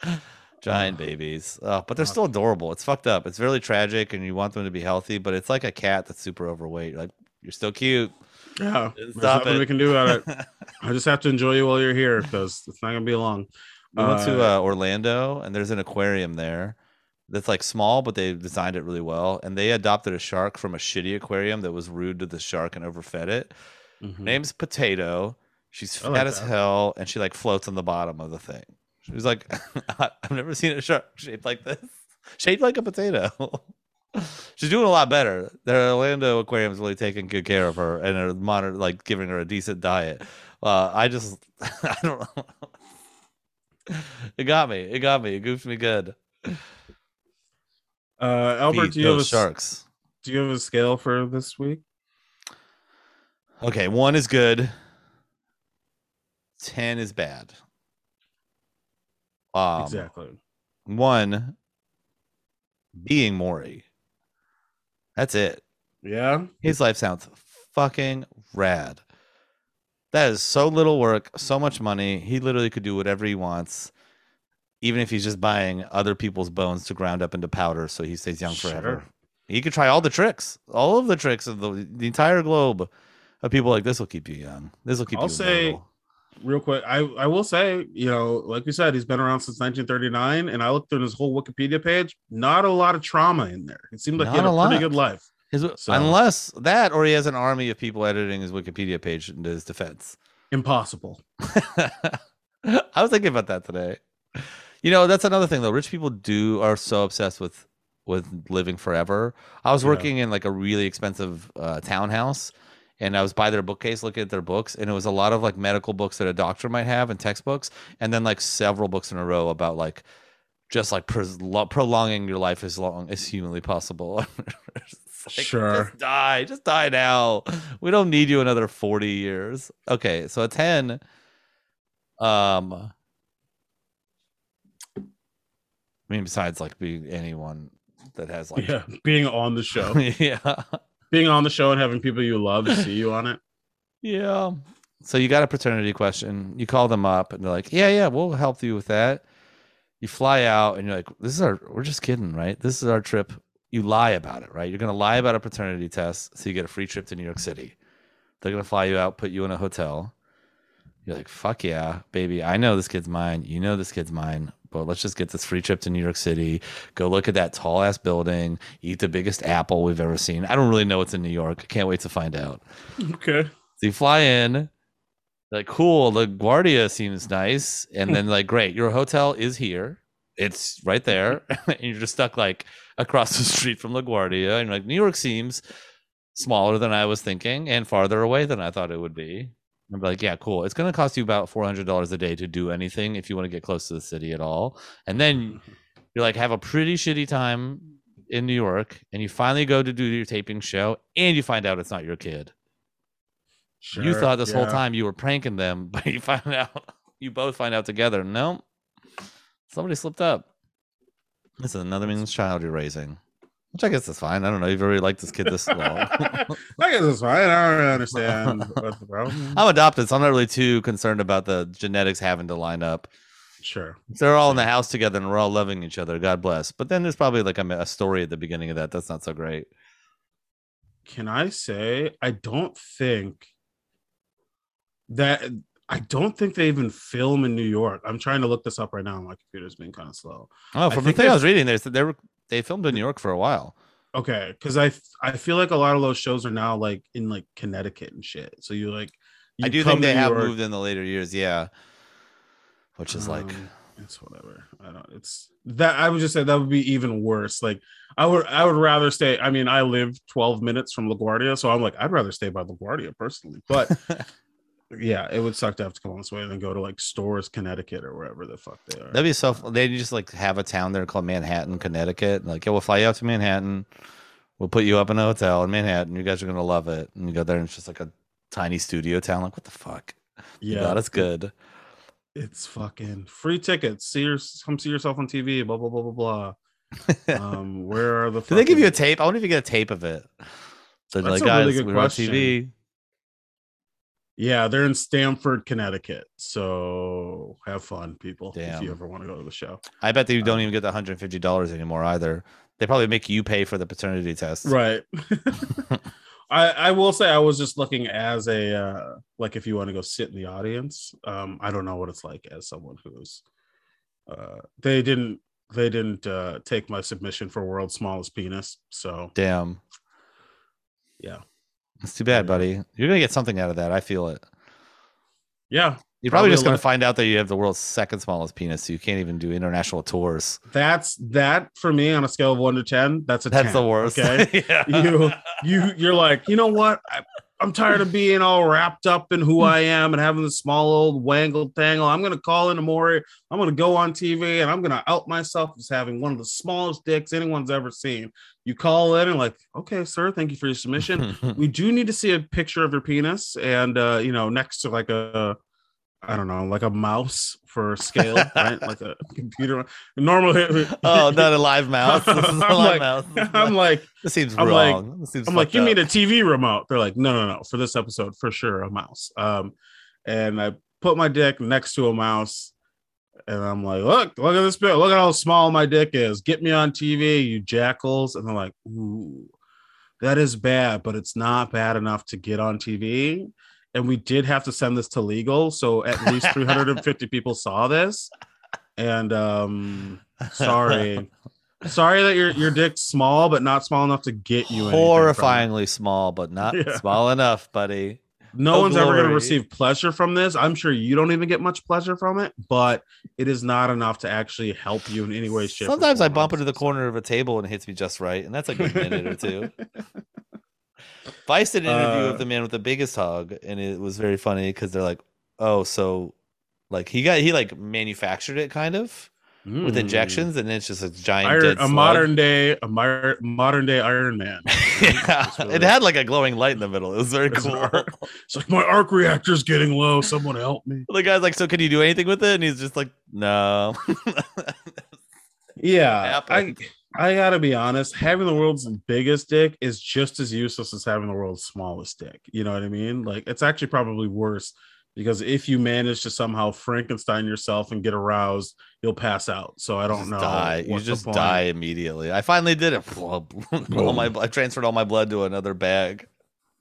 S1: *laughs* Giant babies. Oh, but they're still adorable. It's fucked up. It's really tragic, and you want them to be healthy, but it's like a cat that's super overweight. You're like, you're still cute.
S2: Yeah. There's nothing
S1: it.
S2: we can do about it. *laughs* I just have to enjoy you while you're here because it's not going to be long.
S1: We went to
S2: Uh,
S1: uh, Orlando, and there's an aquarium there that's like small, but they designed it really well. And they adopted a shark from a shitty aquarium that was rude to the shark and overfed it.
S2: Mhm.
S1: Name's Potato. She's fat
S2: like
S1: as
S2: that.
S1: hell, and she like floats on the bottom of the thing. She was like, *laughs* I've never seen a shark *laughs* shaped like this, shaped like a potato. *laughs* She's doing a lot better. The Orlando Aquarium is really taking good care of her and are monitor like giving her a decent diet. Uh, I just, I don't know. It got me. It got me. It goofed me good.
S2: Uh, Albert,
S1: Feed
S2: do you, have a,
S1: sharks?
S2: do you have a scale for this week?
S1: Okay, one is good. Ten is bad. Um,
S2: exactly.
S1: One being Maury. That's it.
S2: Yeah.
S1: His life sounds fucking rad. That is so little work, so much money. He literally could do whatever he wants, even if he's just buying other people's bones to ground up into powder so he stays young forever.
S2: Sure.
S1: He could try all the tricks, all of the tricks of the, the entire globe of people like this will keep you young. This will keep
S2: I'll
S1: you
S2: say-
S1: immortal."
S2: Real quick, I, I will say, you know, like we said, he's been around since 1939, and I looked through his whole Wikipedia page. Not a lot of trauma in there. It seemed like he had a,
S1: a
S2: pretty good life.
S1: His,
S2: So-
S1: unless that or he has an army of people editing his Wikipedia page into his defense.
S2: Impossible. *laughs*
S1: I was thinking about that today. You know, that's another thing though. Rich people do are so obsessed with with living forever. I was
S2: Yeah.
S1: working in like a really expensive uh, townhouse, and I was by their bookcase looking at their books, and it was a lot of like medical books that a doctor might have and textbooks, and then like several books in a row about like just like lo- prolonging your life as long as humanly possible. *laughs* Like,
S2: Sure.
S1: just die, just die now. We don't need you another forty years. Okay, so a ten. Um, I mean, besides like being anyone that has like,
S2: Yeah. Being on the show, *laughs*
S1: yeah,
S2: being on the show and having people you love see you on it. *laughs*
S1: yeah. So you got a paternity question. You call them up, and they're like, "Yeah, yeah, we'll help you with that." You fly out, and you're like, "This is our. We're just kidding, right? This is our trip." You lie about it, right? You're gonna lie about a paternity test, so you get a free trip to New York City. They're gonna fly you out, put you in a hotel. You're like, "Fuck yeah, baby! I know this kid's mine. You know this kid's mine." But let's just get this free trip to New York City. Go look at that tall ass building. Eat the biggest apple we've ever seen. I don't really know what's in New York. I can't wait to find out.
S2: Okay.
S1: So you fly in, like, cool, LaGuardia seems nice. And then, like, great, your hotel is here. It's right there. Mm-hmm. *laughs* and you're just stuck, like, across the street from LaGuardia. And, like, New York seems smaller than I was thinking and farther away than I thought it would be. I'm like, yeah, cool. It's going to cost you about $400 a day to do anything if you want to get close to the city at all. And then *laughs* you like have a pretty shitty time in New York and you finally go to do your taping show and you find out it's not your kid.
S2: Sure, you
S1: thought this whole time you were pranking them, *laughs* but you find out you both find out together. No, somebody slipped up. This is another meaningless child you're raising, which I guess is fine. I don't know. You've already liked this kid this long. *laughs*
S2: I guess it's fine. I don't really understand *laughs* what the problem.
S1: I'm adopted, so I'm not really too concerned about the genetics having to line up.
S2: Sure.
S1: They're all in the house together and we're all loving each other. God bless. But then there's probably like a, a story at the beginning of that. That's not so great.
S2: Can I say I don't think that I don't think they even film in New York. I'm trying to look this up right now. My computer's being kind of slow.
S1: Oh, from the thing I was reading, there's they were they filmed in New York for a while.
S2: Okay, because I I feel like a lot of those shows are now like in like Connecticut and shit. So you like
S1: I do think they have
S2: York,
S1: moved in the later years, yeah. Which is like
S2: um, it's whatever. I don't. It's that I would just say that would be even worse. Like I would I would rather stay. I mean, I live 12 minutes from LaGuardia, so I'm like I'd rather stay by LaGuardia personally. But *laughs* yeah, it would suck to have to come all this way and then go to like Storrs, Connecticut, or wherever the fuck they are.
S1: that'd be so they just like have a town there called Manhattan, Connecticut. and Like, yeah, we'll fly you out to Manhattan. We'll put you up in a hotel in Manhattan. You guys are gonna love it. And you go there and it's just like a tiny studio town. Like, what the fuck?
S2: yeah,
S1: it's good.
S2: It's fucking free tickets. See your come see yourself on TV. Blah blah blah blah blah. Um, where are the? *laughs*
S1: Do they give you a tape? I wonder if you get a tape of it. So
S2: That's
S1: like,
S2: a really
S1: guys,
S2: good
S1: on
S2: question.
S1: TV.
S2: Yeah, they're in Stamford, Connecticut. So have fun, people. If you ever want to go to the show.
S1: I bet they don't
S2: Um,
S1: even get the hundred fifty dollars anymore either. They probably make you pay for the paternity test.
S2: Right. *laughs* *laughs* I, I will say I was just looking as a uh like if you want to go sit in the audience. Um, I don't know what it's like as someone who's uh they didn't they didn't uh take my submission for world's smallest penis. So
S1: Damn.
S2: Yeah.
S1: It's too bad, buddy. You're gonna get something out of that. I feel it.
S2: yeah,
S1: You're probably,
S2: Probably
S1: just gonna find out that you have the world's second smallest penis, so you can't even do international tours.
S2: that's that for me on a scale of one to ten. That's a
S1: That's
S2: 10,
S1: the worst.
S2: Okay. *laughs*
S1: yeah.
S2: you you you're like you know what I, i'm tired of being all wrapped up in who i am and having this small old wangle tangle i'm gonna call in Amori. i'm gonna go on tv and i'm gonna out myself as having one of the smallest dicks anyone's ever seen. You call in and like okay sir thank you for your submission. *laughs* We do need to see a picture of your penis and uh you know next to like a I don't know, like a mouse for scale, right? Like a computer. *laughs* normal. *laughs*
S1: oh, not a live mouse. This is *laughs* a
S2: I'm
S1: live
S2: like-
S1: mouse. This,
S2: I'm
S1: not-
S2: like,
S1: this seems
S2: I'm like-
S1: wrong. This seems
S2: I'm like, you
S1: up.
S2: need a TV remote. They're like, no, no, no. For this episode, for sure, a mouse. Um, and I put my dick next to a mouse, and I'm like, look, look at this bit. Look at how small my dick is. Get me on TV, you jackals. And they're like, ooh, that is bad, but it's not bad enough to get on TV. And we did have to send this to legal, so at least 350 people saw this. And um, sorry. *laughs* Sorry that your your dick's small, but not small enough to get you anything from it.
S1: horrifyingly small, but not *laughs*
S2: Yeah.
S1: small enough, buddy.
S2: No
S1: Oh,
S2: one's ever going to receive pleasure from this. I'm sure you don't even get much pleasure from it, but it is not enough to actually help you in any way, shape.
S1: Sometimes I bump into the corner of a table and it hits me just right, and that's a good minute or two. *laughs* Vice did an interview
S2: Uh,
S1: of the man with the biggest hog, and it was very funny because they're like, "Oh, so like he got he like manufactured it kind of with
S2: Mm.
S1: injections, and then it's just a giant
S2: Iron, a
S1: slug."
S2: modern day, a mar- modern day Iron Man. *laughs*
S1: yeah,
S2: really-
S1: it had like a glowing light in the middle. It was very cool.
S2: arc. It's like my arc reactor's getting low. Someone help me.
S1: the guy's like, "So can you do anything with it?" And he's just like, "No." *laughs*
S2: Yeah, I. I gotta be honest. Having the world's biggest dick is just as useless as having the world's smallest dick. You know what I mean? Like it's actually probably worse because if you manage to somehow Frankenstein yourself and get aroused, you'll pass out. So I don't know.
S1: Die. You just die immediately. I finally did it. *laughs* all my I transferred all my blood to another bag.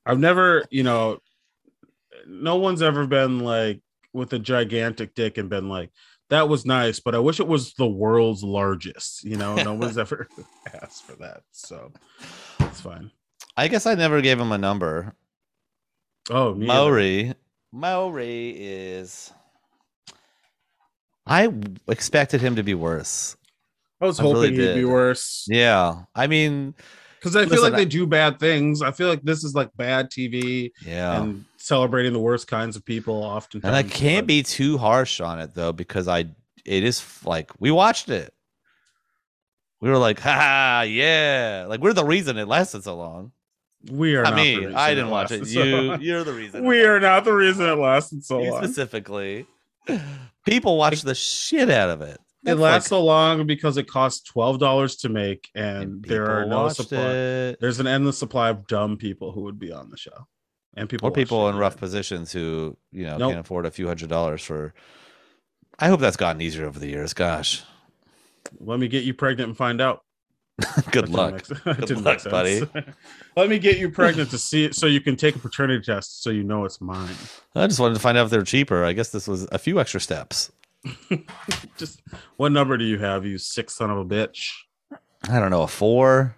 S2: I've never, you know, no one's ever been like with a gigantic dick and been like, that was nice, but I wish it was the world's largest. You know, no one's *laughs* ever *laughs* asked for that. So it's fine.
S1: I guess I never gave him a number.
S2: Oh.
S1: Maury. Maury is. I expected him to be worse.
S2: I was
S1: I really
S2: hoping he'd be worse
S1: Yeah. I mean,
S2: because I feel like they do bad things. I feel like this is like bad TV
S1: yeah. And
S2: celebrating the worst kinds of people often.
S1: And I can't be too harsh on it though, because I it is like we watched it. We were like, ha, yeah. Like we're the reason it lasted so long.
S2: We are
S1: Not
S2: not the
S1: me. I didn't watch it.
S2: so
S1: You,
S2: long.
S1: you're the reason. *laughs*
S2: we are not the reason it lasted so
S1: You
S2: long.
S1: specifically. People watch the shit out of it.
S2: It lasts
S1: like-
S2: so long because it costs twelve dollars to make, and,
S1: and
S2: there are no supply.
S1: it.
S2: There's an endless supply of dumb people who would be on the show, and people
S1: or people in rough positions who you know
S2: Nope.
S1: can't afford a few hundred dollars for. I hope that's gotten easier over the years. Gosh,
S2: Let me get you pregnant and find out. *laughs*
S1: good luck.
S2: make *laughs*
S1: Good luck, buddy. *laughs*
S2: Let me get you pregnant to see it, so you can take a paternity test, so you know it's mine.
S1: I just wanted to find out if they're cheaper. I guess this was a few extra steps.
S2: Just what number do you have, you sick son of a bitch?
S1: I don't know a four.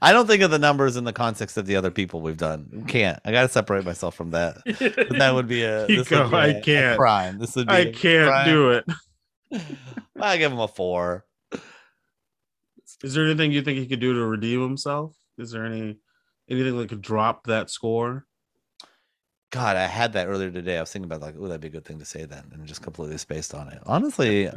S1: I don't think of the numbers in the context of the other people we've done. Can't. I got to separate myself from that. But that would be a. *laughs* This would be
S2: "I
S1: a- a
S2: can't.
S1: crime. This would be.
S2: I
S1: a
S2: can't
S1: crime.
S2: do it. *laughs*
S1: I give him a four.
S2: Is there anything you think he could do to redeem himself? Is there any anything that could drop that score?
S1: God, I had that earlier today. I was thinking about like, oh, that'd be a good thing to say then, and just completely spaced on it. Honestly,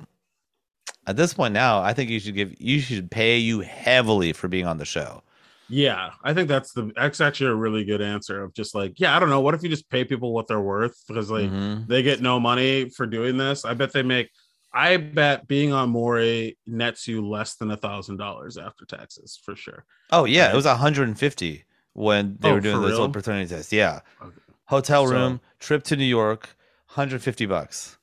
S1: at this point now, I think you should give you should pay you heavily for being on the show.
S2: Yeah, I think that's the that's actually a really good answer of just like, yeah, I don't know. What if you just pay people what they're worth? Because like
S1: Mhm.
S2: they get no money for doing this. I bet they make I bet being on Maury nets you less than a thousand dollars after taxes for sure.
S1: Oh yeah,
S2: Right.
S1: it was 150 when they
S2: Oh,
S1: were doing this
S2: real?
S1: paternity test. Yeah,
S2: Okay.
S1: hotel
S2: So-
S1: room, trip to New York, 150 bucks,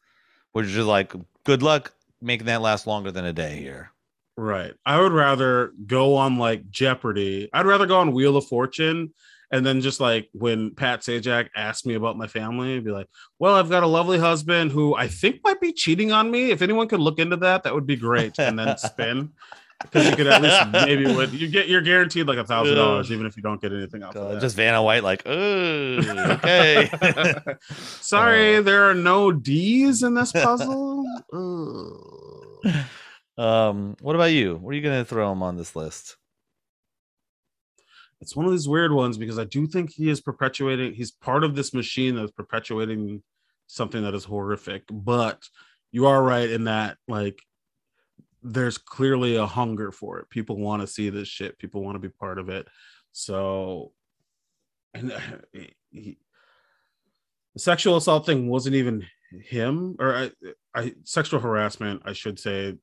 S1: which is like good luck making that last longer than a day here.
S2: Right. I would rather go on like Jeopardy. I'd rather go on Wheel of Fortune and then just like when Pat Sajak asked me about my family, I'd be like, well, I've got a lovely husband who I think might be cheating on me. If anyone could look into that, that would be great. And then spin. *laughs* Because you could at least *laughs* maybe win. You get you're guaranteed like a thousand dollars, even if you don't get anything off
S1: Uh,
S2: of that.
S1: just Vanna White, like, oh, okay. *laughs*
S2: Sorry,
S1: Uh.
S2: there are no D's in this puzzle. *laughs*
S1: Um, what about you? What are you gonna throw him on this list?
S2: it's one of these weird ones because I do think he is perpetuating, he's part of this machine that's perpetuating something that is horrific. But you are right in that, like, there's clearly a hunger for it. People want to see this shit, people want to be part of it. So, and *sighs* uh, he, the sexual assault thing wasn't even him, or I, I sexual harassment, I should say,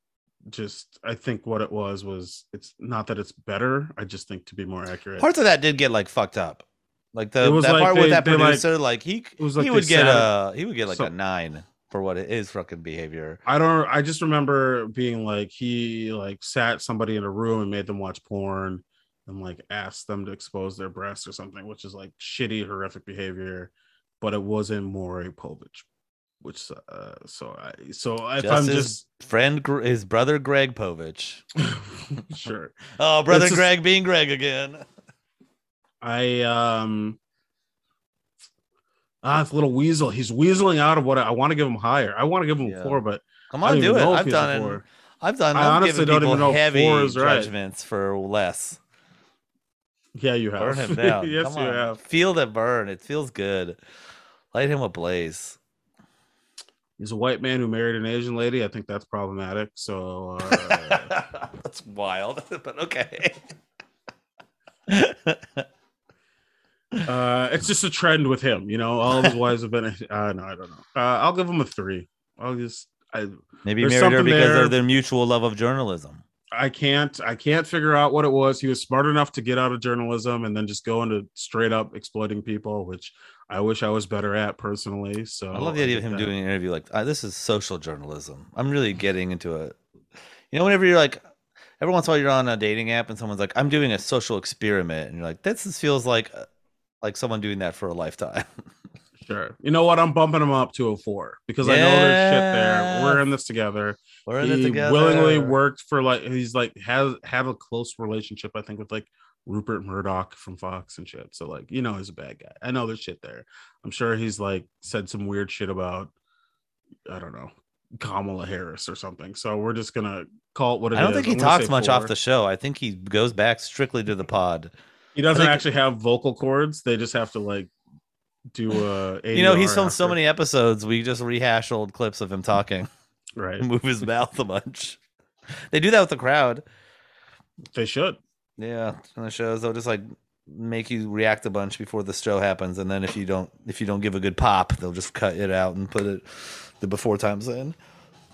S2: just I think what it was was it's not that it's better. I just think to be more accurate.
S1: Parts of that did get like fucked up. Like the that
S2: like
S1: part
S2: they-
S1: with that
S2: they, like-
S1: producer, like, he
S2: like
S1: he would get a he would get like
S2: so-
S1: a nine for what it is fucking behavior.
S2: I don't I just remember being like he like sat somebody in a room and made them watch porn and like asked them to expose their breasts or something, which is like shitty, horrific behavior. But it wasn't Maury Povich, which uh so I so if
S1: Just
S2: I'm
S1: his
S2: just
S1: friend, his brother Greg Povich. *laughs*
S2: sure. *laughs*
S1: Oh, brother
S2: is-
S1: Greg being Greg again.
S2: I um ah it's a little weasel. He's weaseling out of what I, I want to give him higher. I want to give him
S1: Yeah.
S2: four, but
S1: Come on, do it. I've done it. I've done.
S2: I honestly don't even know
S1: heavy
S2: four is right.
S1: judgments for less.
S2: Yeah, you have.
S1: Burn him *laughs* down.
S2: yes,
S1: Come
S2: you
S1: on.
S2: have.
S1: Feel that burn. It feels good. Light him ablaze.
S2: He's a white man who married an Asian lady. I think that's problematic. So uh, *laughs*
S1: That's wild, *laughs* but okay.
S2: Uh, it's just a trend with him. You know, all of his wives have been. Uh, no, I don't know. Uh, I'll give him a three. I'll just. I
S1: Maybe he married her because
S2: there.
S1: of their mutual love of journalism.
S2: I can't. I can't figure out what it was. He was smart enough to get out of journalism and then just go into straight up exploiting people, which I wish I was better at personally. So
S1: I love the idea of him
S2: that.
S1: doing an interview like uh, this is social journalism. I'm really getting into it. You know, whenever you're like, every once in a while you're on a dating app and someone's like, "I'm doing a social experiment," and you're like, "This feels like like someone doing that for a lifetime." *laughs*
S2: Sure. You know what? I'm bumping him up to a four because I know there's shit there. We're in this together.
S1: We're in it together.
S2: willingly worked for like he's like has had a close relationship i think with like rupert murdoch from fox and shit so like you know he's a bad guy i know there's shit there i'm sure he's like said some weird shit about i don't know kamala harris or something so we're just gonna call it what it is.
S1: I don't think he
S2: I'm
S1: talks much off the show. I think he goes back strictly to the pod.
S2: He doesn't
S1: think-
S2: actually have vocal cords they just have to like do uh *laughs*
S1: You know, he's
S2: ADR
S1: filmed so many episodes. We just rehash old clips of him talking *laughs*
S2: right *laughs*
S1: move his mouth a bunch. They do that with the crowd.
S2: they should
S1: Yeah, on the shows they'll just like make you react a bunch before the show happens, and then if you don't if you don't give a good pop, they'll just cut it out and put it the before times in.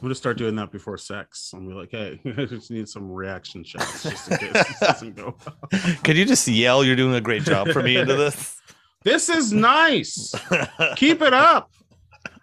S2: I'm gonna start doing that before sex. I'm gonna be like, hey, *laughs* I just need some reaction shots just in case this doesn't go. *laughs* well.
S1: Could you just yell you're doing a great job for me into this? *laughs*
S2: This is nice. Keep it up.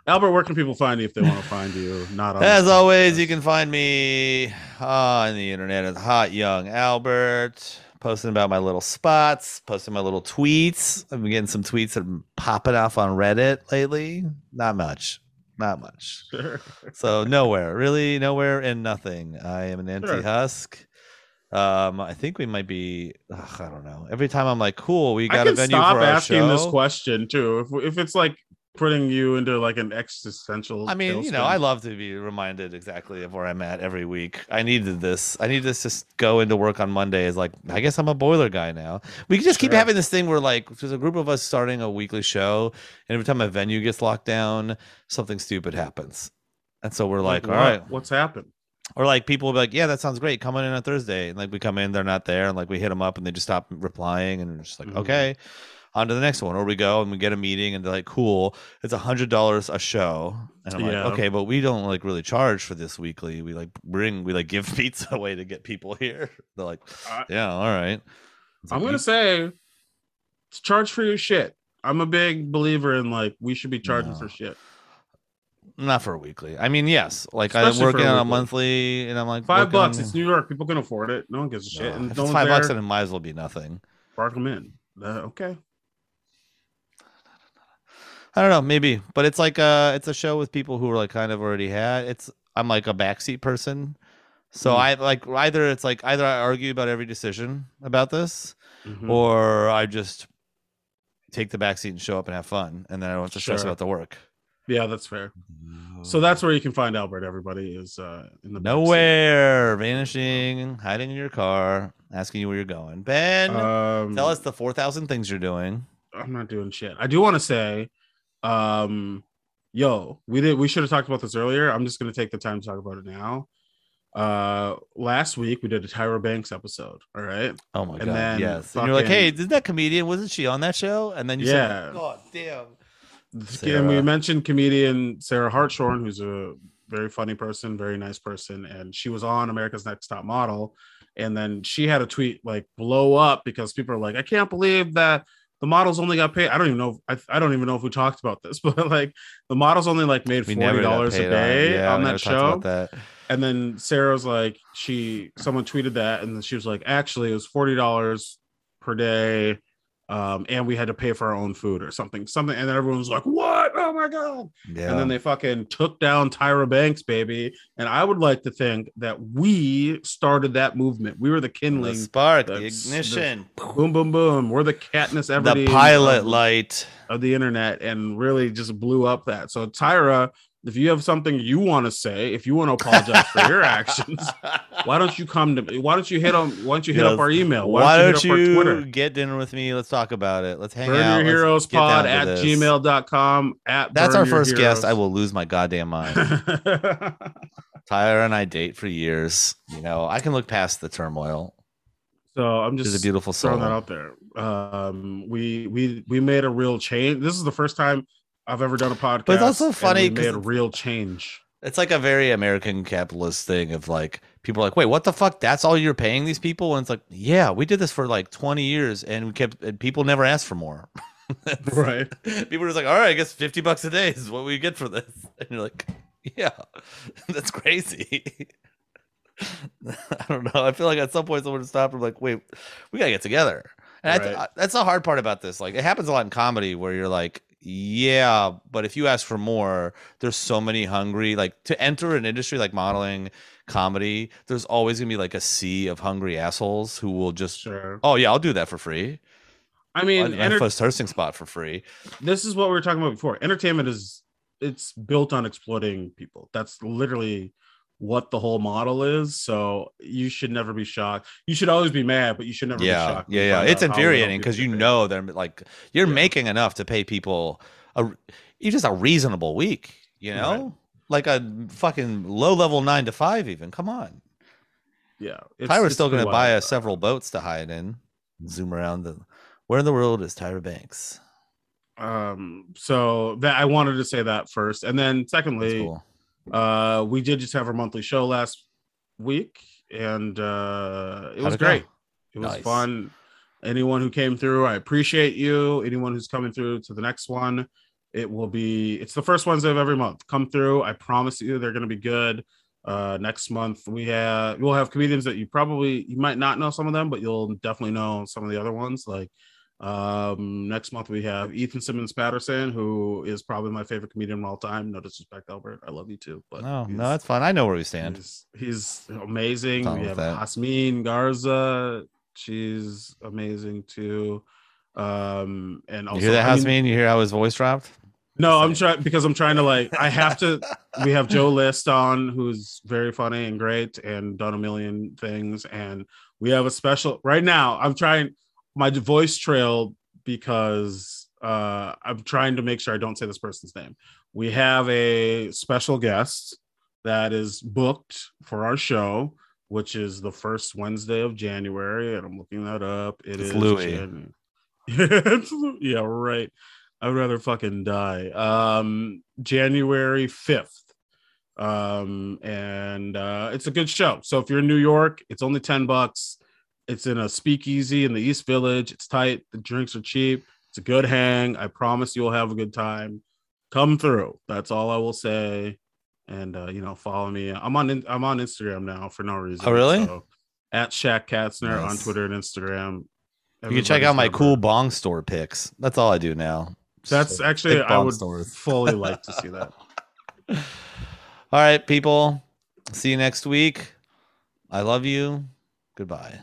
S2: Albert, where can people find you if they want to find you? Not on
S1: As always, you can find me ah, on the internet as Hot Young Albert, posting about my little spots, posting my little tweets. I've been getting some tweets that been popping off on Reddit lately. Not much. Not much.
S2: Sure.
S1: So nowhere, really nowhere and nothing. I am an
S2: Sure.
S1: husk. Um, I think we might be. ugh, I don't know. Every time I'm like, cool, we
S2: I
S1: got a venue
S2: stop
S1: for our
S2: asking
S1: show.
S2: this question too. If if it's like putting you into like an existential.
S1: I mean, you know. I love to be reminded exactly of where I'm at every week. I needed this. I need this to just go into work on Monday as like, I guess I'm a boiler guy now. We can just keep
S2: Sure.
S1: having this thing where like there's a group of us starting a weekly show, and every time a venue gets locked down, something stupid happens. And so we're like,
S2: what-
S1: all right,
S2: what's happened?
S1: or like people will be like, yeah, that sounds great. Come on in on Thursday, and like we come in, they're not there, and like we hit them up, and they just stop replying, and we're just like,
S2: Mhm.
S1: okay, on to the next one. Or we go and we get a meeting, and they're like, cool, it's a hundred dollars a show, and I'm
S2: Yeah.
S1: like, okay, but we don't like really charge for this weekly. We like bring, we like give *laughs* pizza away to get people here. They're like, yeah, all right. It's
S2: I'm
S1: like,
S2: gonna say, charge for your shit. I'm a big believer in like we should be charging
S1: No.
S2: for shit.
S1: not for a weekly. I mean, yes, like
S2: Especially
S1: I'm working
S2: a
S1: on a monthly, and I'm like
S2: Five
S1: working
S2: bucks. It's New York. People can afford it. No one gives a shit.
S1: No,
S2: And
S1: if
S2: no
S1: it's five bucks,
S2: there.
S1: then it might as well be nothing.
S2: Bark them in. Uh, okay.
S1: I don't know, maybe, but it's like uh it's a show with people who are like kind of already had. It's I'm like a backseat person, so
S2: Hmm.
S1: I like either it's like either I argue about every decision about this,
S2: Mhm.
S1: or I just take the backseat and show up and have fun, and then I don't have to stress
S2: Sure.
S1: about the work.
S2: yeah, that's fair. So that's where you can find Albert. Everybody is uh, in the backseat.
S1: nowhere, vanishing, hiding in your car, asking you where you're going. Ben,
S2: Um,
S1: tell us the four thousand things you're doing.
S2: I'm not doing shit. I do want to say, um, yo, we did. We should have talked about this earlier. I'm just gonna take the time to talk about it now. Uh, last week we did a Tyra Banks episode. All right.
S1: Oh my
S2: And
S1: god,
S2: then
S1: yes. And you're like,
S2: fucking-
S1: hey, did that comedian? Wasn't she on that show? And then you
S2: Yeah.
S1: said, God damn.
S2: And we mentioned comedian Sarah Hartshorne, who's a very funny person, very nice person, and she was on America's Next Top Model. And then she had a tweet like blow up because people are like, I can't believe that the models only got paid. I don't even know. If, I, I don't even know if we talked about this, *laughs* but like the models only like made forty dollars a day
S1: Yeah,
S2: on that show.
S1: That.
S2: And then Sarah's like, she someone tweeted that, and then she was like, actually, it was forty dollars per day, um, and we had to pay for our own food or something, something. And then everyone was like, "What? Oh my god!"
S1: Yeah.
S2: And then they fucking took down Tyra Banks, baby. And I would like to think that we started that movement. We were the
S1: the
S2: kindling.
S1: spark, the
S2: the-
S1: ignition,
S2: Boom, boom, boom. We're the Katniss
S1: the pilot
S2: of,
S1: light.
S2: of the internet, and really just blew up that. So Tyra, if you have something you want to say, if you want to apologize for your actions, *laughs* why don't you come to me? Why don't you hit on? Why don't you hit
S1: Yes.
S2: up our email?
S1: Why, don't
S2: you, hit
S1: you,
S2: up our Twitter?
S1: get dinner with me? Let's talk about it. Let's hang
S2: Burn
S1: out.
S2: your heroes pod at
S1: this.
S2: gmail.com. At
S1: That's our first guest. I will lose my goddamn mind. *laughs* Tyra and I date for years. You know, I can look past the turmoil.
S2: so I'm
S1: She's
S2: just
S1: a beautiful soul.
S2: throwing that out there. Um, we we we made a real change. This is the first time I've ever done a podcast.
S1: But it's also funny
S2: made a real change.
S1: It's like a very American capitalist thing of like people are like, wait, what the fuck? That's all you're paying these people? And it's like, yeah, we did this for like 20 years and we kept and people never asked for more. *laughs*
S2: Right.
S1: People were just like, all right, I guess 50 bucks a day is what we get for this. *laughs* And you're like, yeah, *laughs* that's crazy. I don't know. I feel like at some point someone would stop and like, wait, we gotta get together. And I th-
S2: Right.
S1: that's the hard part about this. Like, it happens a lot in comedy where you're like, yeah, but if you ask for more, there's so many hungry. Like to enter an industry like modeling, comedy, there's always gonna be like a sea of hungry assholes who will just,
S2: Sure.
S1: oh yeah, I'll do that for free.
S2: I mean,
S1: An
S2: enter-
S1: hosting spot for free.
S2: this is what we were talking about before. Entertainment is it's built on exploiting people. That's literally what the whole model is. So you should never be shocked. You should always be mad, but you should never be
S1: yeah,
S2: shocked. when
S1: yeah, yeah. It's
S2: out how little
S1: infuriating because you know they're like you're
S2: Yeah.
S1: making enough to pay people a you just a reasonable week, you know,
S2: Right.
S1: like a fucking low level nine to five. Even come on,
S2: yeah. it's-
S1: Tyra's
S2: it's
S1: still going to buy us several boats to hide in. Zoom around the. Where in the world is Tyra Banks?
S2: Um, so that I wanted to say that first, and then secondly,
S1: cool.
S2: Uh, we did just have our monthly show last week, and uh, it
S1: How'd
S2: was
S1: it go?
S2: great. It was
S1: Nice.
S2: fun. Anyone who came through, I appreciate you. Anyone who's coming through to the next one, it will be. It's the first Wednesday of every month. Come through. I promise you, they're going to be good. Uh, next month we have we'll have comedians that you probably you might not know some of them, but you'll definitely know some of the other ones. Like um, next month we have Ethan Simmons Patterson, who is probably my favorite comedian of all time. No disrespect, Albert. I love you too, but
S1: No, no, that's fine. I know where we stand.
S2: He's, he's amazing. We have
S1: that.
S2: Hasmin Garza. She's amazing too. Um, and also,
S1: you hear that,
S2: I mean-
S1: Hasmin? You hear how his voice dropped?
S2: no, I'm trying because I'm trying to like. I have to. *laughs* we have Joe List on, who's very funny and great, and done a million things. And we have a special right now. I'm trying. My voice trail because uh, I'm trying to make sure I don't say this person's name. We have a special guest that is booked for our show, which is the first Wednesday of January, and I'm looking that up. It
S1: It's
S2: is
S1: Louis.
S2: Jan- *laughs* yeah, right. I would rather fucking die. Um, January 5th. Um, and uh, it's a good show. So if you're in New York, it's only 10 bucks. It's in a speakeasy in the East Village. It's tight. The drinks are cheap. It's a good hang. I promise you'll have a good time. Come through. That's all I will say. And uh, you know, follow me. I'm on I'm on Instagram now for no reason.
S1: Oh, really?
S2: So, at Shaq Katzner on Twitter and Instagram.
S1: You can check out my cool bong store pics. That's all I do now.
S2: That's
S1: So,
S2: actually I would
S1: stores.
S2: fully *laughs* like to see that.
S1: All right, people. See you next week. I love you. Goodbye.